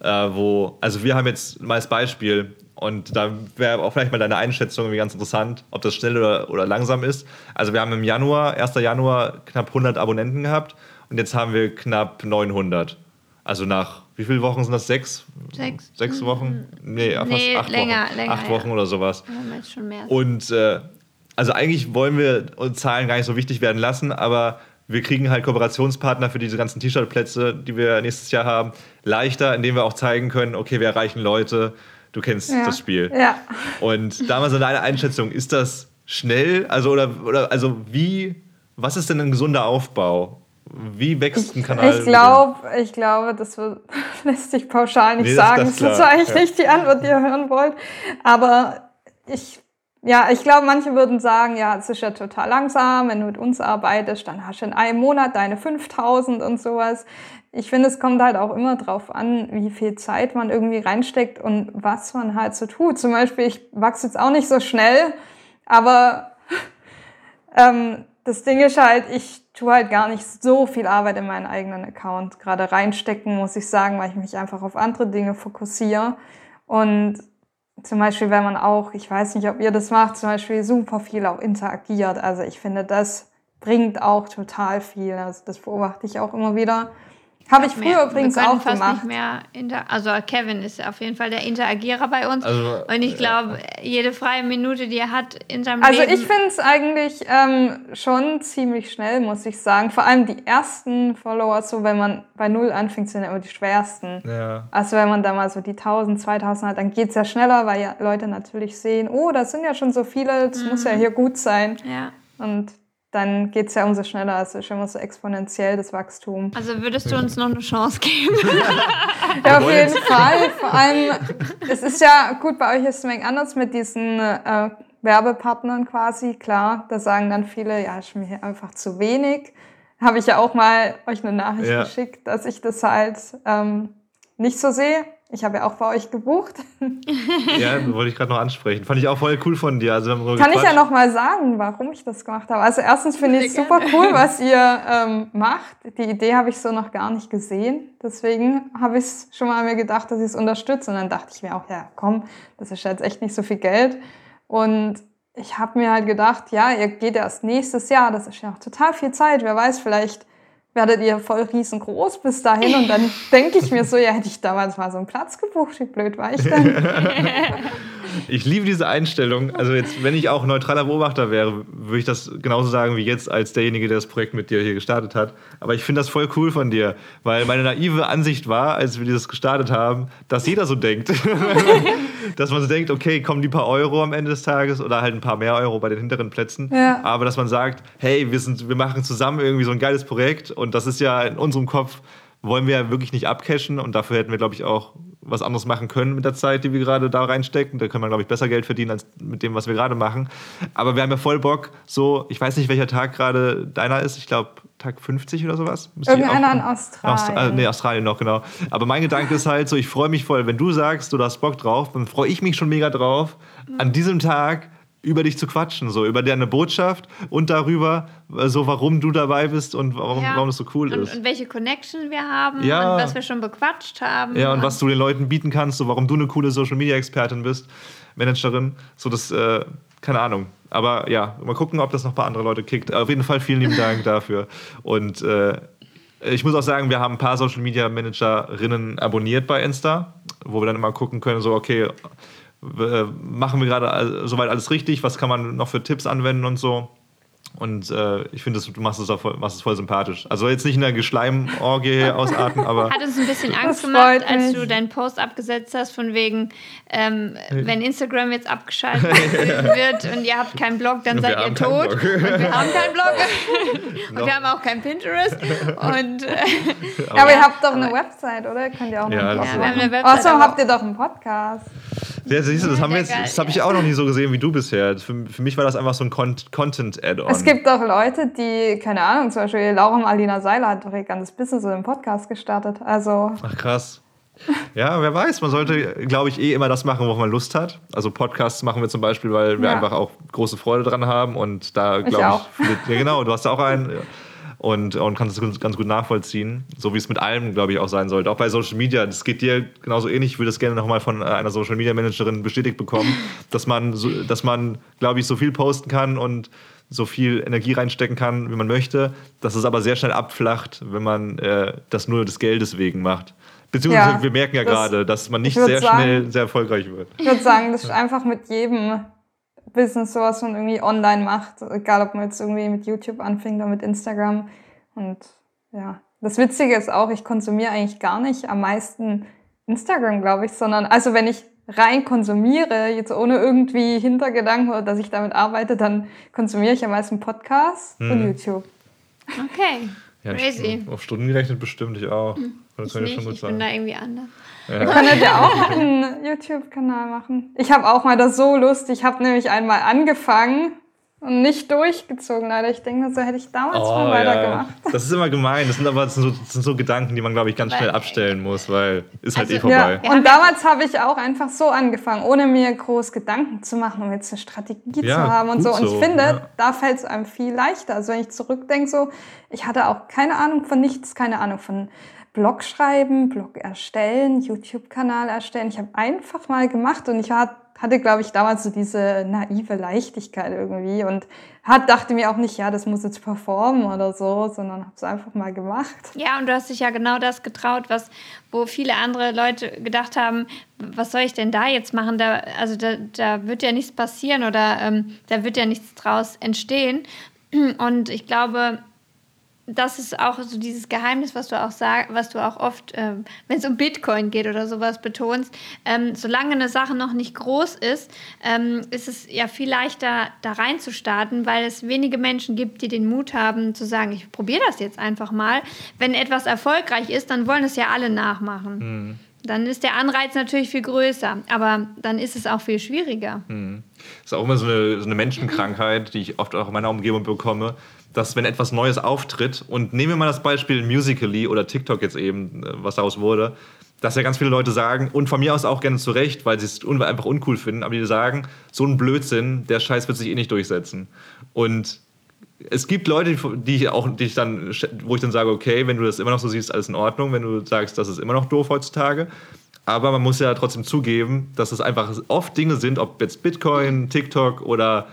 Äh, wo, also wir haben jetzt mal als Beispiel, und da wäre auch vielleicht mal deine Einschätzung irgendwie ganz interessant, ob das schnell oder, oder langsam ist. Also wir haben im Januar, 1. Januar, knapp 100 Abonnenten gehabt und jetzt haben wir knapp 900. Also nach, wie viele Wochen sind das? Sechs? Sechs. Sechs Wochen? Nee, fast Nee, acht länger, Wochen. länger, acht Wochen ja. oder sowas. Wir haben jetzt schon mehr. Und äh, also eigentlich wollen wir uns Zahlen gar nicht so wichtig werden lassen, aber wir kriegen halt Kooperationspartner für diese ganzen T-Shirt-Plätze, die wir nächstes Jahr haben, leichter, indem wir auch zeigen können, okay, wir erreichen Leute, du kennst Ja. das Spiel. Ja. Und damals in deiner Einschätzung, ist das schnell? Also, oder, oder also wie, was ist denn ein gesunder Aufbau? Wie wächst ein Kanal? Ich glaube, ich glaube, das wird, lässt sich pauschal nicht Nee, das- sagen. das Das, ist klar, ist eigentlich ja. nicht die Antwort, die ihr hören wollt. Aber ich, ja, ich glaube, manche würden sagen, ja, es ist ja total langsam. Wenn du mit uns arbeitest, dann hast du in einem Monat deine 5000 und sowas. Ich finde, es kommt halt auch immer drauf an, wie viel Zeit man irgendwie reinsteckt und was man halt so tut. Zum Beispiel, ich wachse jetzt auch nicht so schnell, aber ähm, das Ding ist halt, ich tue halt gar nicht so viel Arbeit in meinen eigenen Account gerade reinstecken, muss ich sagen, weil ich mich einfach auf andere Dinge fokussiere. Und zum Beispiel, wenn man auch, ich weiß nicht, ob ihr das macht, zum Beispiel super viel auch interagiert. Also ich finde, das bringt auch total viel. Also das beobachte ich auch immer wieder. Habe ich mehr. früher übrigens wir können auch fast gemacht. nicht mehr inter also Kevin ist auf jeden Fall der Interagierer bei uns. Also, und ich glaube, jede freie Minute, die er hat in seinem Also Leben. ich finde es eigentlich ähm, schon ziemlich schnell, muss ich sagen. Vor allem die ersten Follower, so wenn man bei Null anfängt, sind ja immer die schwersten. Ja. Also wenn man da mal so die 1000, 2000 hat, dann geht's ja schneller, weil ja Leute natürlich sehen, oh, das sind ja schon so viele, das muss ja hier gut sein. ja. Und dann geht's ja umso schneller. Es ist immer so exponentiell, das Wachstum. Also würdest du uns noch eine Chance geben? Ja, auf jeden Fall. Vor allem, es ist ja gut, bei euch ist es ein wenig anders mit diesen äh, Werbepartnern quasi. Klar, da sagen dann viele, ja, ist mir hier einfach zu wenig. Habe ich ja auch mal euch eine Nachricht Ja. geschickt, dass ich das halt ähm, nicht so sehe. Ich habe ja auch bei euch gebucht. ja, wollte ich gerade noch ansprechen. Fand ich auch voll cool von dir. Also, Kann ich ja gequatscht. noch mal sagen, warum ich das gemacht habe. Also erstens finde ich es super cool, was ihr ähm, macht. Die Idee habe ich so noch gar nicht gesehen. Deswegen habe ich es schon mal mir gedacht, dass ich es unterstütze. Und dann dachte ich mir auch, ja komm, das ist jetzt echt nicht so viel Geld. Und ich habe mir halt gedacht, ja, ihr geht erst nächstes Jahr. Das ist ja auch total viel Zeit. Wer weiß, vielleicht werdet ihr voll riesengroß bis dahin. Und dann denke ich mir so, ja, hätte ich damals mal so einen Platz gebucht. Wie blöd war ich denn? Ich liebe diese Einstellung. Also jetzt, wenn ich auch neutraler Beobachter wäre, würde ich das genauso sagen wie jetzt als derjenige, der das Projekt mit dir hier gestartet hat. Aber ich finde das voll cool von dir, weil meine naive Ansicht war, als wir dieses gestartet haben, dass jeder so denkt. dass man so denkt, okay, kommen die paar Euro am Ende des Tages oder halt ein paar mehr Euro bei den hinteren Plätzen. Ja. Aber dass man sagt, hey, wir, sind, wir machen zusammen irgendwie so ein geiles Projekt und das ist ja in unserem Kopf, wollen wir ja wirklich nicht abcashen und dafür hätten wir, glaube ich, auch was anderes machen können mit der Zeit, die wir gerade da reinstecken. Da können wir, glaube ich, besser Geld verdienen als mit dem, was wir gerade machen. Aber wir haben ja voll Bock, so, ich weiß nicht, welcher Tag gerade deiner ist. Ich glaube, Tag 50 oder sowas. Irgendeiner in Australien. Austra- äh, nee, Australien noch, genau. Aber mein Gedanke ist halt so, ich freue mich voll, wenn du sagst, du hast Bock drauf, dann freue ich mich schon mega drauf, an diesem Tag über dich zu quatschen, so über deine Botschaft und darüber, äh, so warum du dabei bist und warum, Ja. warum es so cool und, ist. und welche Connection wir haben Ja. und was wir schon bequatscht haben. Ja, und was du den Leuten bieten kannst, so warum du eine coole Social Media Expertin bist, Managerin, so das, äh, keine Ahnung. Aber ja, mal gucken, ob das noch ein paar andere Leute kickt. Auf jeden Fall vielen lieben Dank dafür. Und äh, ich muss auch sagen, wir haben ein paar Social Media Managerinnen abonniert bei Insta, wo wir dann immer gucken können, so, okay, äh, machen wir gerade soweit alles richtig, was kann man noch für Tipps anwenden und so. Und äh, ich finde, das- du machst es, auch voll, machst es voll sympathisch. Also jetzt nicht in der Geschleimorgie ausarten, aber Hat uns ein bisschen Angst gemacht, als du deinen Post abgesetzt hast, von wegen, ähm, wenn Instagram jetzt abgeschaltet wird und ihr habt keinen Blog, dann Und seid ihr keinen tot. Blog. Und wir haben keinen Blog. und wir haben auch kein Pinterest. Und äh, Ja, aber ihr habt doch eine Website, oder? Könnt ihr auch Ja, einen das ja, ist wir haben eine Website. Außerdem habt ihr doch einen Podcast. Ja, siehst du, das, haben wir jetzt, das habe ich auch noch nie so gesehen wie du bisher. Für, für mich war das einfach so ein Con Content-Add-on. Es gibt doch Leute, die, keine Ahnung, zum Beispiel Laura Marlina Seiler hat doch ihr ganzes Business so im Podcast gestartet. Also, Ach krass. Ja, wer weiß. Man sollte, glaube ich, eh immer das machen, worauf man Lust hat. Also Podcasts machen wir zum Beispiel, weil wir Ja. einfach auch große Freude dran haben und da glaube auch. ich, viele, ja genau, du hast auch einen. und, und kannst es ganz- gut nachvollziehen, so wie es mit allem, glaube ich, auch sein sollte. Auch bei Social Media, das geht dir genauso ähnlich. Ich würde das gerne nochmal von äh, einer Social Media Managerin bestätigt bekommen, dass man, so, dass man, glaube ich, so viel posten kann und so viel Energie reinstecken kann, wie man möchte, dass es aber sehr schnell abflacht, wenn man äh, das nur des Geldes wegen macht. Beziehungsweise Ja, wir merken ja das- gerade, dass man nicht sehr sagen- schnell sehr erfolgreich wird. Ich würde sagen, das ist einfach mit jedem Business, so was man irgendwie online macht. Egal, ob man jetzt irgendwie mit YouTube anfängt oder mit Instagram. Und ja, das Witzige ist auch, ich konsumiere eigentlich gar nicht am meisten Instagram, glaube ich, sondern also wenn ich rein konsumiere, jetzt ohne irgendwie Hintergedanken oder dass ich damit arbeite, dann konsumiere ich am meisten Podcasts und Mhm. YouTube. Okay. Ja, Crazy. Auf Stunden gerechnet bestimmt, ich auch. Das Ich kann ich nicht, schon gut ich bin sagen. da irgendwie anders. Ihr könntet ja auch einen YouTube-Kanal machen. Ich habe auch mal das so Lust. Ich habe nämlich einmal angefangen und nicht durchgezogen. Leider, ich denke, so hätte ich damals mal Oh, weitergemacht. ja. Das ist immer gemein. Das sind aber das sind so, das sind so Gedanken, die man, glaube ich, ganz Weil- schnell abstellen muss, weil ist halt Also- eh vorbei. Ja, und damals habe ich auch einfach so angefangen, ohne mir groß Gedanken zu machen, um jetzt eine Strategie Ja, zu haben und so. Und so, ich finde, ja. da fällt es einem viel leichter. Also wenn ich zurückdenke, so, ich hatte auch keine Ahnung von nichts, keine Ahnung von Blog schreiben, Blog erstellen, YouTube-Kanal erstellen. Ich habe einfach mal gemacht und ich war, hatte, glaube ich, damals so diese naive Leichtigkeit irgendwie und hat, dachte mir auch nicht, ja, das muss jetzt performen oder so, sondern habe es einfach mal gemacht. Ja, und du hast dich ja genau das getraut, was, wo viele andere Leute gedacht haben, was soll ich denn da jetzt machen? Da, also da, da wird ja nichts passieren oder ähm, da wird ja nichts draus entstehen. Und ich glaube, das ist auch so dieses Geheimnis, was du auch sag, was du auch oft, ähm, wenn es um Bitcoin geht oder sowas betonst. Ähm, solange eine Sache noch nicht groß ist, ähm, ist es ja viel leichter, da reinzustarten, weil es wenige Menschen gibt, die den Mut haben zu sagen, ich probiere das jetzt einfach mal. Wenn etwas erfolgreich ist, dann wollen es ja alle nachmachen. Dann ist der Anreiz natürlich viel größer, aber dann ist es auch viel schwieriger. Das ist auch immer so eine, so eine Menschenkrankheit, die ich oft auch in meiner Umgebung bekomme, dass wenn etwas Neues auftritt, und nehmen wir mal das Beispiel Musically oder TikTok jetzt eben, äh, was daraus wurde, dass ja ganz viele Leute sagen, und von mir aus auch gerne zu Recht, weil sie es un einfach uncool finden, aber die sagen, so ein Blödsinn, der Scheiß wird sich eh nicht durchsetzen. Und es gibt Leute, die- ich auch, die ich dann, wo ich dann sage, okay, wenn du das immer noch so siehst, alles in Ordnung, wenn du sagst, das ist immer noch doof heutzutage. Aber man muss ja trotzdem zugeben, dass es einfach oft Dinge sind, ob jetzt Bitcoin, TikTok oder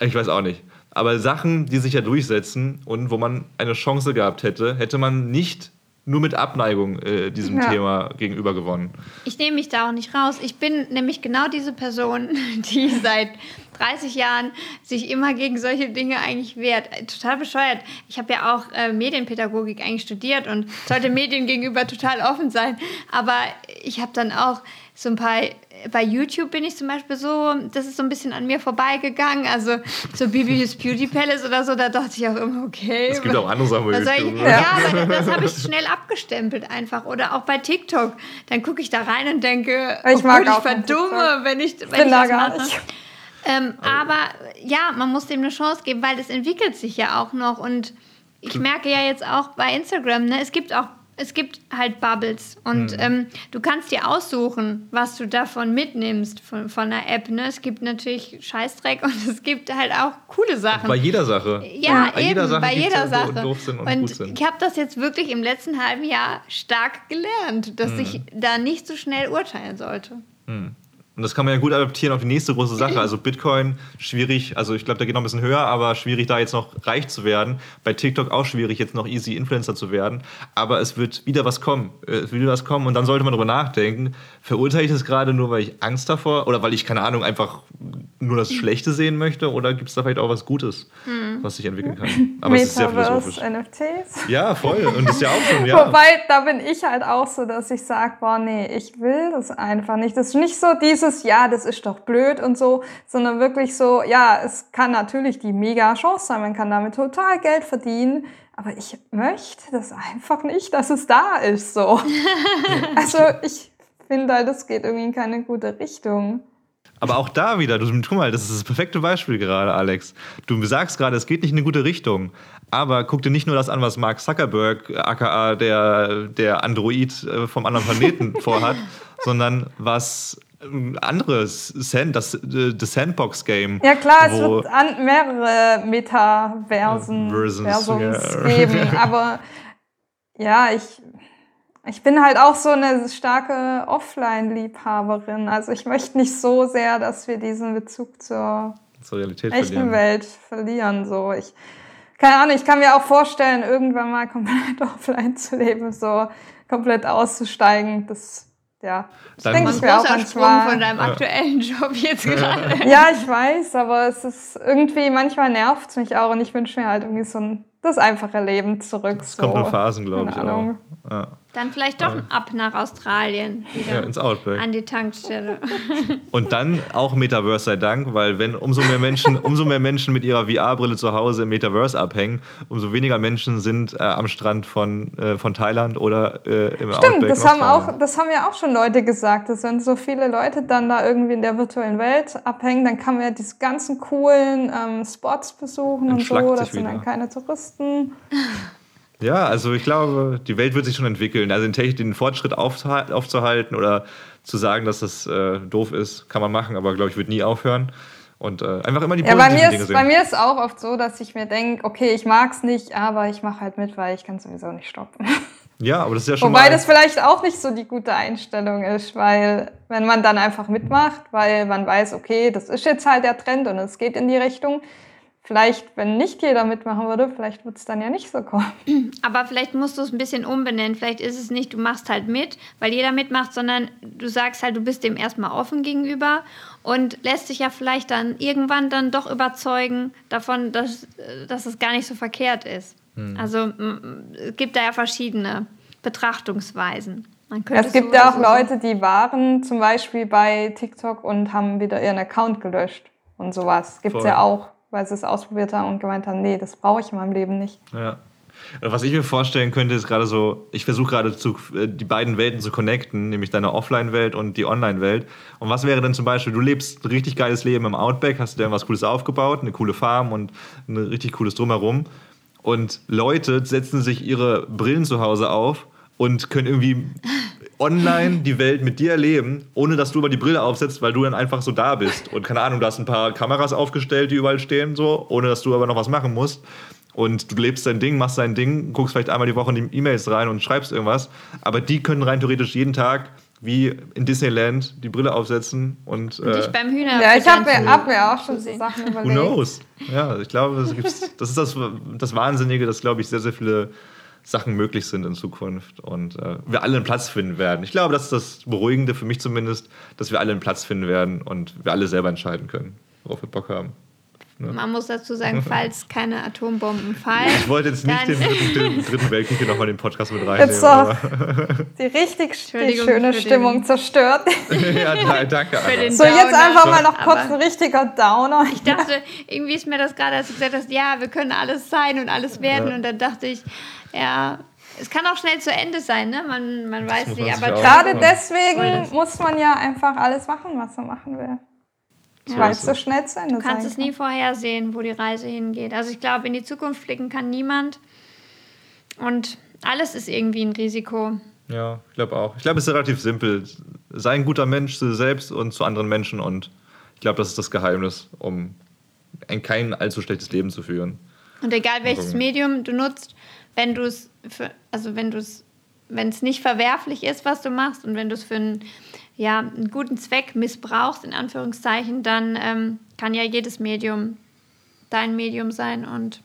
ich weiß auch nicht. Aber Sachen, die sich ja durchsetzen und wo man eine Chance gehabt hätte, hätte man nicht nur mit Abneigung äh, diesem Ja. Thema gegenüber gewonnen. Ich nehme mich da auch nicht raus. Ich bin nämlich genau diese Person, die seit 30 Jahren sich immer gegen solche Dinge eigentlich wehrt. Äh, Total bescheuert. Ich habe ja auch äh, Medienpädagogik eigentlich studiert und sollte Medien gegenüber total offen sein. Aber ich habe dann auch so ein paar, bei YouTube bin ich zum Beispiel so, das ist so ein bisschen an mir vorbeigegangen. Also so Bibis Beauty Palace oder so, da dachte ich auch immer, okay. Es gibt auch andere Sachen bei soll ich, YouTube. ja, aber das habe ich schnell abgestempelt einfach. Oder auch bei TikTok. Dann gucke ich da rein und denke, Ich mag ich verdumme, TikTok. wenn ich, wenn Ich bin ich da das mache. nicht. Ähm, aber ja, man muss dem eine Chance geben, weil es entwickelt sich ja auch noch. Und ich merke ja jetzt auch bei Instagram, ne, es gibt auch es gibt halt Bubbles und Mhm. ähm, du kannst dir aussuchen, was du davon mitnimmst von, von einer App. Ne? Es gibt natürlich Scheißdreck und es gibt halt auch coole Sachen. Bei jeder Sache. Ja, Bei eben, jeder Sache bei jeder so Sache. doof sind und und gut sind. ich habe das jetzt wirklich im letzten halben Jahr stark gelernt, dass Mhm. ich da nicht so schnell urteilen sollte. Und das kann man ja gut adaptieren auf die nächste große Sache. Also Bitcoin, schwierig, also ich glaube, da geht noch ein bisschen höher, aber schwierig, da jetzt noch reich zu werden. Bei TikTok auch schwierig, jetzt noch easy Influencer zu werden. Aber es wird wieder was kommen. Äh, Es wird wieder was kommen und dann sollte man darüber nachdenken. Verurteile ich das gerade nur, weil ich Angst davor oder weil ich, keine Ahnung, einfach nur das Schlechte sehen möchte? Oder gibt es da vielleicht auch was Gutes, was sich entwickeln kann? Aber es ist sehr philosophisch. NFTs. Ja, voll. Und das ist ja auch schon, ja. Wobei, da bin ich halt auch so, dass ich sage, boah, nee, ich will das einfach nicht. Das ist nicht so dieses, ja, das ist doch blöd und so, sondern wirklich so, ja, es kann natürlich die mega Chance sein, man kann damit total Geld verdienen, aber ich möchte das einfach nicht, dass es da ist, so. also ich finde halt, das geht irgendwie in keine gute Richtung. Aber auch da wieder, du, guck mal, das ist das perfekte Beispiel gerade, Alex. Du sagst gerade, es geht nicht in eine gute Richtung. Aber guck dir nicht nur das an, was Mark Zuckerberg, aka der, der Android äh, vom anderen Planeten, vorhat, sondern was äh, anderes, Sand, das, äh, das Sandbox-Game. Ja klar, es wird an, mehrere Metaversen Versions, yeah. geben, aber ja, ich, ich bin halt auch so eine starke Offline-Liebhaberin. Also ich möchte nicht so sehr, dass wir diesen Bezug zur, zur Realität echten verlieren. Welt verlieren. So, ich, keine Ahnung, ich kann mir auch vorstellen, irgendwann mal komplett offline zu leben, so komplett auszusteigen. Das, ja, das denke ich mir auch manchmal. von deinem aktuellen Job jetzt gerade. ja, ich weiß, aber es ist irgendwie, manchmal nervt es mich auch und ich wünsche mir halt irgendwie so ein, das einfache Leben zurück. Das so. kommt in Phasen, glaube ich auch. Ja. Dann vielleicht doch ab nach Australien wieder. Ja, ins Outback. An die Tankstelle. Und dann auch Metaverse sei Dank, weil wenn umso mehr Menschen, umso mehr Menschen mit ihrer VR-Brille zu Hause im Metaverse abhängen, umso weniger Menschen sind äh, am Strand von, äh, von Thailand oder äh, im Stimmt, Outback. Das haben, auch, das haben ja auch schon Leute gesagt, dass wenn so viele Leute dann da irgendwie in der virtuellen Welt abhängen, dann kann man ja diese ganzen coolen ähm, Spots besuchen und so. Das sind dann keine Touristen. Ja, also ich glaube, die Welt wird sich schon entwickeln. Also den, den Fortschritt aufzuhalten oder zu sagen, dass das äh, doof ist, kann man machen, aber glaube ich, wird nie aufhören. Und äh, einfach immer die ja, bei mir Dinge ist, sehen. Bei mir ist auch oft so, dass ich mir denke, okay, ich mag es nicht, aber ich mache halt mit, weil ich kann sowieso nicht stoppen. Ja, aber das ist ja schon Wobei das vielleicht auch nicht so die gute Einstellung ist, weil wenn man dann einfach mitmacht, weil man weiß, okay, das ist jetzt halt der Trend und es geht in die Richtung, vielleicht, wenn nicht jeder mitmachen würde, vielleicht würde es dann ja nicht so kommen. Aber vielleicht musst du es ein bisschen umbenennen. Vielleicht ist es nicht, du machst halt mit, weil jeder mitmacht, sondern du sagst halt, du bist dem erstmal offen gegenüber und lässt sich ja vielleicht dann irgendwann dann doch überzeugen davon, dass, dass es gar nicht so verkehrt ist. Hm. Also es gibt da ja verschiedene Betrachtungsweisen. es gibt ja auch Leute, die waren zum Beispiel bei TikTok und haben wieder ihren Account gelöscht und sowas. Gibt es ja auch weil sie es ausprobiert haben und gemeint haben, nee, das brauche ich in meinem Leben nicht. Ja. Was ich mir vorstellen könnte, ist gerade so, ich versuche gerade äh, die beiden Welten zu connecten, nämlich deine Offline-Welt und die Online-Welt. Und was wäre denn zum Beispiel, du lebst ein richtig geiles Leben im Outback, hast dir irgendwas Cooles aufgebaut, eine coole Farm und ein richtig cooles Drumherum. Und Leute setzen sich ihre Brillen zu Hause auf und können irgendwie online die Welt mit dir erleben, ohne dass du über die Brille aufsetzt, weil du dann einfach so da bist. Und keine Ahnung, du hast ein paar Kameras aufgestellt, die überall stehen, so, ohne dass du aber noch was machen musst. Und du lebst dein Ding, machst dein Ding, guckst vielleicht einmal die Woche in die E-Mails rein und schreibst irgendwas. Aber die können rein theoretisch jeden Tag wie in Disneyland die Brille aufsetzen und. und dich äh, beim Hühner. Ja, ich habe mir, hab mir auch schon so Sachen überlegt. Who knows? Ja, ich glaube, das, das ist das, das Wahnsinnige, dass, glaube ich, sehr, sehr viele Sachen möglich sind in Zukunft und äh, wir alle einen Platz finden werden. Ich glaube, das ist das Beruhigende für mich zumindest, dass wir alle einen Platz finden werden und wir alle selber entscheiden können, worauf wir Bock haben. Ne? Man muss dazu sagen, falls keine Atombomben fallen. Ich wollte jetzt nicht den, den, dritten Weltkrieg hier nochmal in den Podcast mit reinnehmen. Jetzt so die richtig die schöne Stimmung zerstört. ja, danke. So, jetzt einfach mal noch kurz ein richtiger Downer. Ich dachte, irgendwie ist mir das gerade, als du gesagt hast, ja, wir können alles sein und alles werden. Ja. Und dann dachte ich, ja, es kann auch schnell zu Ende sein, ne? Man, man weiß nicht. Aber gerade deswegen muss man ja einfach alles machen, was man machen will. Ja. Weil es so schnell zu Ende Du kannst es nie vorhersehen, wo die Reise hingeht. Also ich glaube, in die Zukunft blicken kann niemand. Und alles ist irgendwie ein Risiko. Ja, ich glaube auch. Ich glaube, es ist relativ simpel. Sei ein guter Mensch zu dir selbst und zu anderen Menschen. Und ich glaube, das ist das Geheimnis, um ein kein allzu schlechtes Leben zu führen. Und egal welches Medium du nutzt, wenn du es, also wenn du es, wenn es nicht verwerflich ist, was du machst und wenn du es für einen, ja, einen guten Zweck missbrauchst, in Anführungszeichen, dann ähm, kann ja jedes Medium dein Medium sein und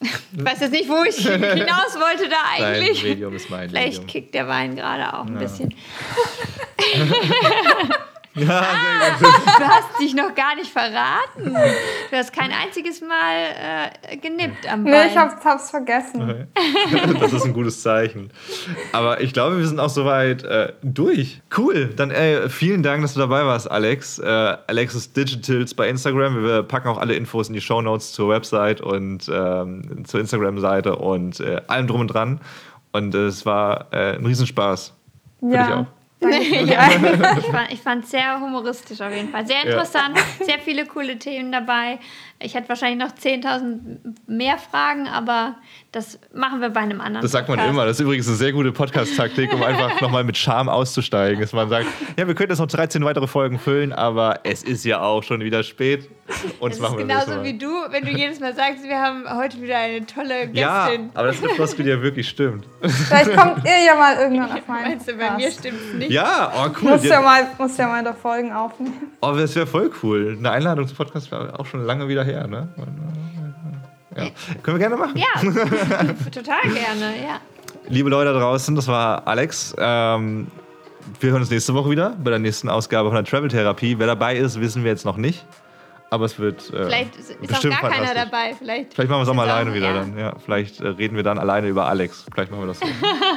ich weiß jetzt nicht, wo ich hinaus wollte da eigentlich. Dein Medium ist mein Vielleicht Medium. kickt der Wein gerade auch ein ja. bisschen. Ja, ah, du hast dich noch gar nicht verraten. Du hast kein einziges Mal äh, genippt am Bein. Nee, ich hab's, hab's vergessen. Das ist ein gutes Zeichen. Aber ich glaube, wir sind auch soweit äh, durch. Cool. Dann ey, vielen Dank, dass du dabei warst, Alex. Äh, Alexis Digitals bei Instagram. Wir packen auch alle Infos in die Show Notes zur Website und ähm, zur Instagram-Seite und äh, allem drum und dran. Und es war äh, ein Riesenspaß. Für ja. Ja, ich fand es sehr humoristisch auf jeden Fall. Sehr interessant, ja. sehr viele coole Themen dabei. Ich hätte wahrscheinlich noch 10.000 mehr Fragen, aber das machen wir bei einem anderen. Das sagt man Podcast. immer. Das ist übrigens eine sehr gute Podcast-Taktik, um einfach nochmal mit Charme auszusteigen. Dass man sagt, ja, wir könnten jetzt noch 13 weitere Folgen füllen, aber es ist ja auch schon wieder spät. Und das, das ist genauso wie du, wenn du jedes Mal sagst, wir haben heute wieder eine tolle Gästin. Ja, aber das ist eine Floskel, die ja wirklich stimmt. Vielleicht kommt ihr ja mal irgendwann auf meinen Meinst du, bei mir stimmt es nicht? Ja, oh cool. Muss ja mal, muss ja mal da Folgen aufnehmen. Oh, das wäre voll cool. Eine Einladung zum Podcast war auch schon lange wieder her, ne? Ja. Können wir gerne machen. Ja, total gerne, ja. Liebe Leute da draußen, das war Alex. Ähm, wir hören uns nächste Woche wieder bei der nächsten Ausgabe von der Travel Therapie. Wer dabei ist, wissen wir jetzt noch nicht. Aber es wird. Äh, vielleicht ist auch gar keiner dabei. Vielleicht, vielleicht machen wir es auch mal alleine auch, wieder ja. dann. Ja, vielleicht äh, reden wir dann alleine über Alex. Vielleicht machen wir das so.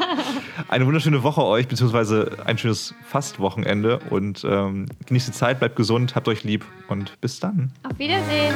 Eine wunderschöne Woche euch, beziehungsweise ein schönes Fastwochenende. Und ähm, genießt die Zeit, bleibt gesund, habt euch lieb und bis dann. Auf Wiedersehen.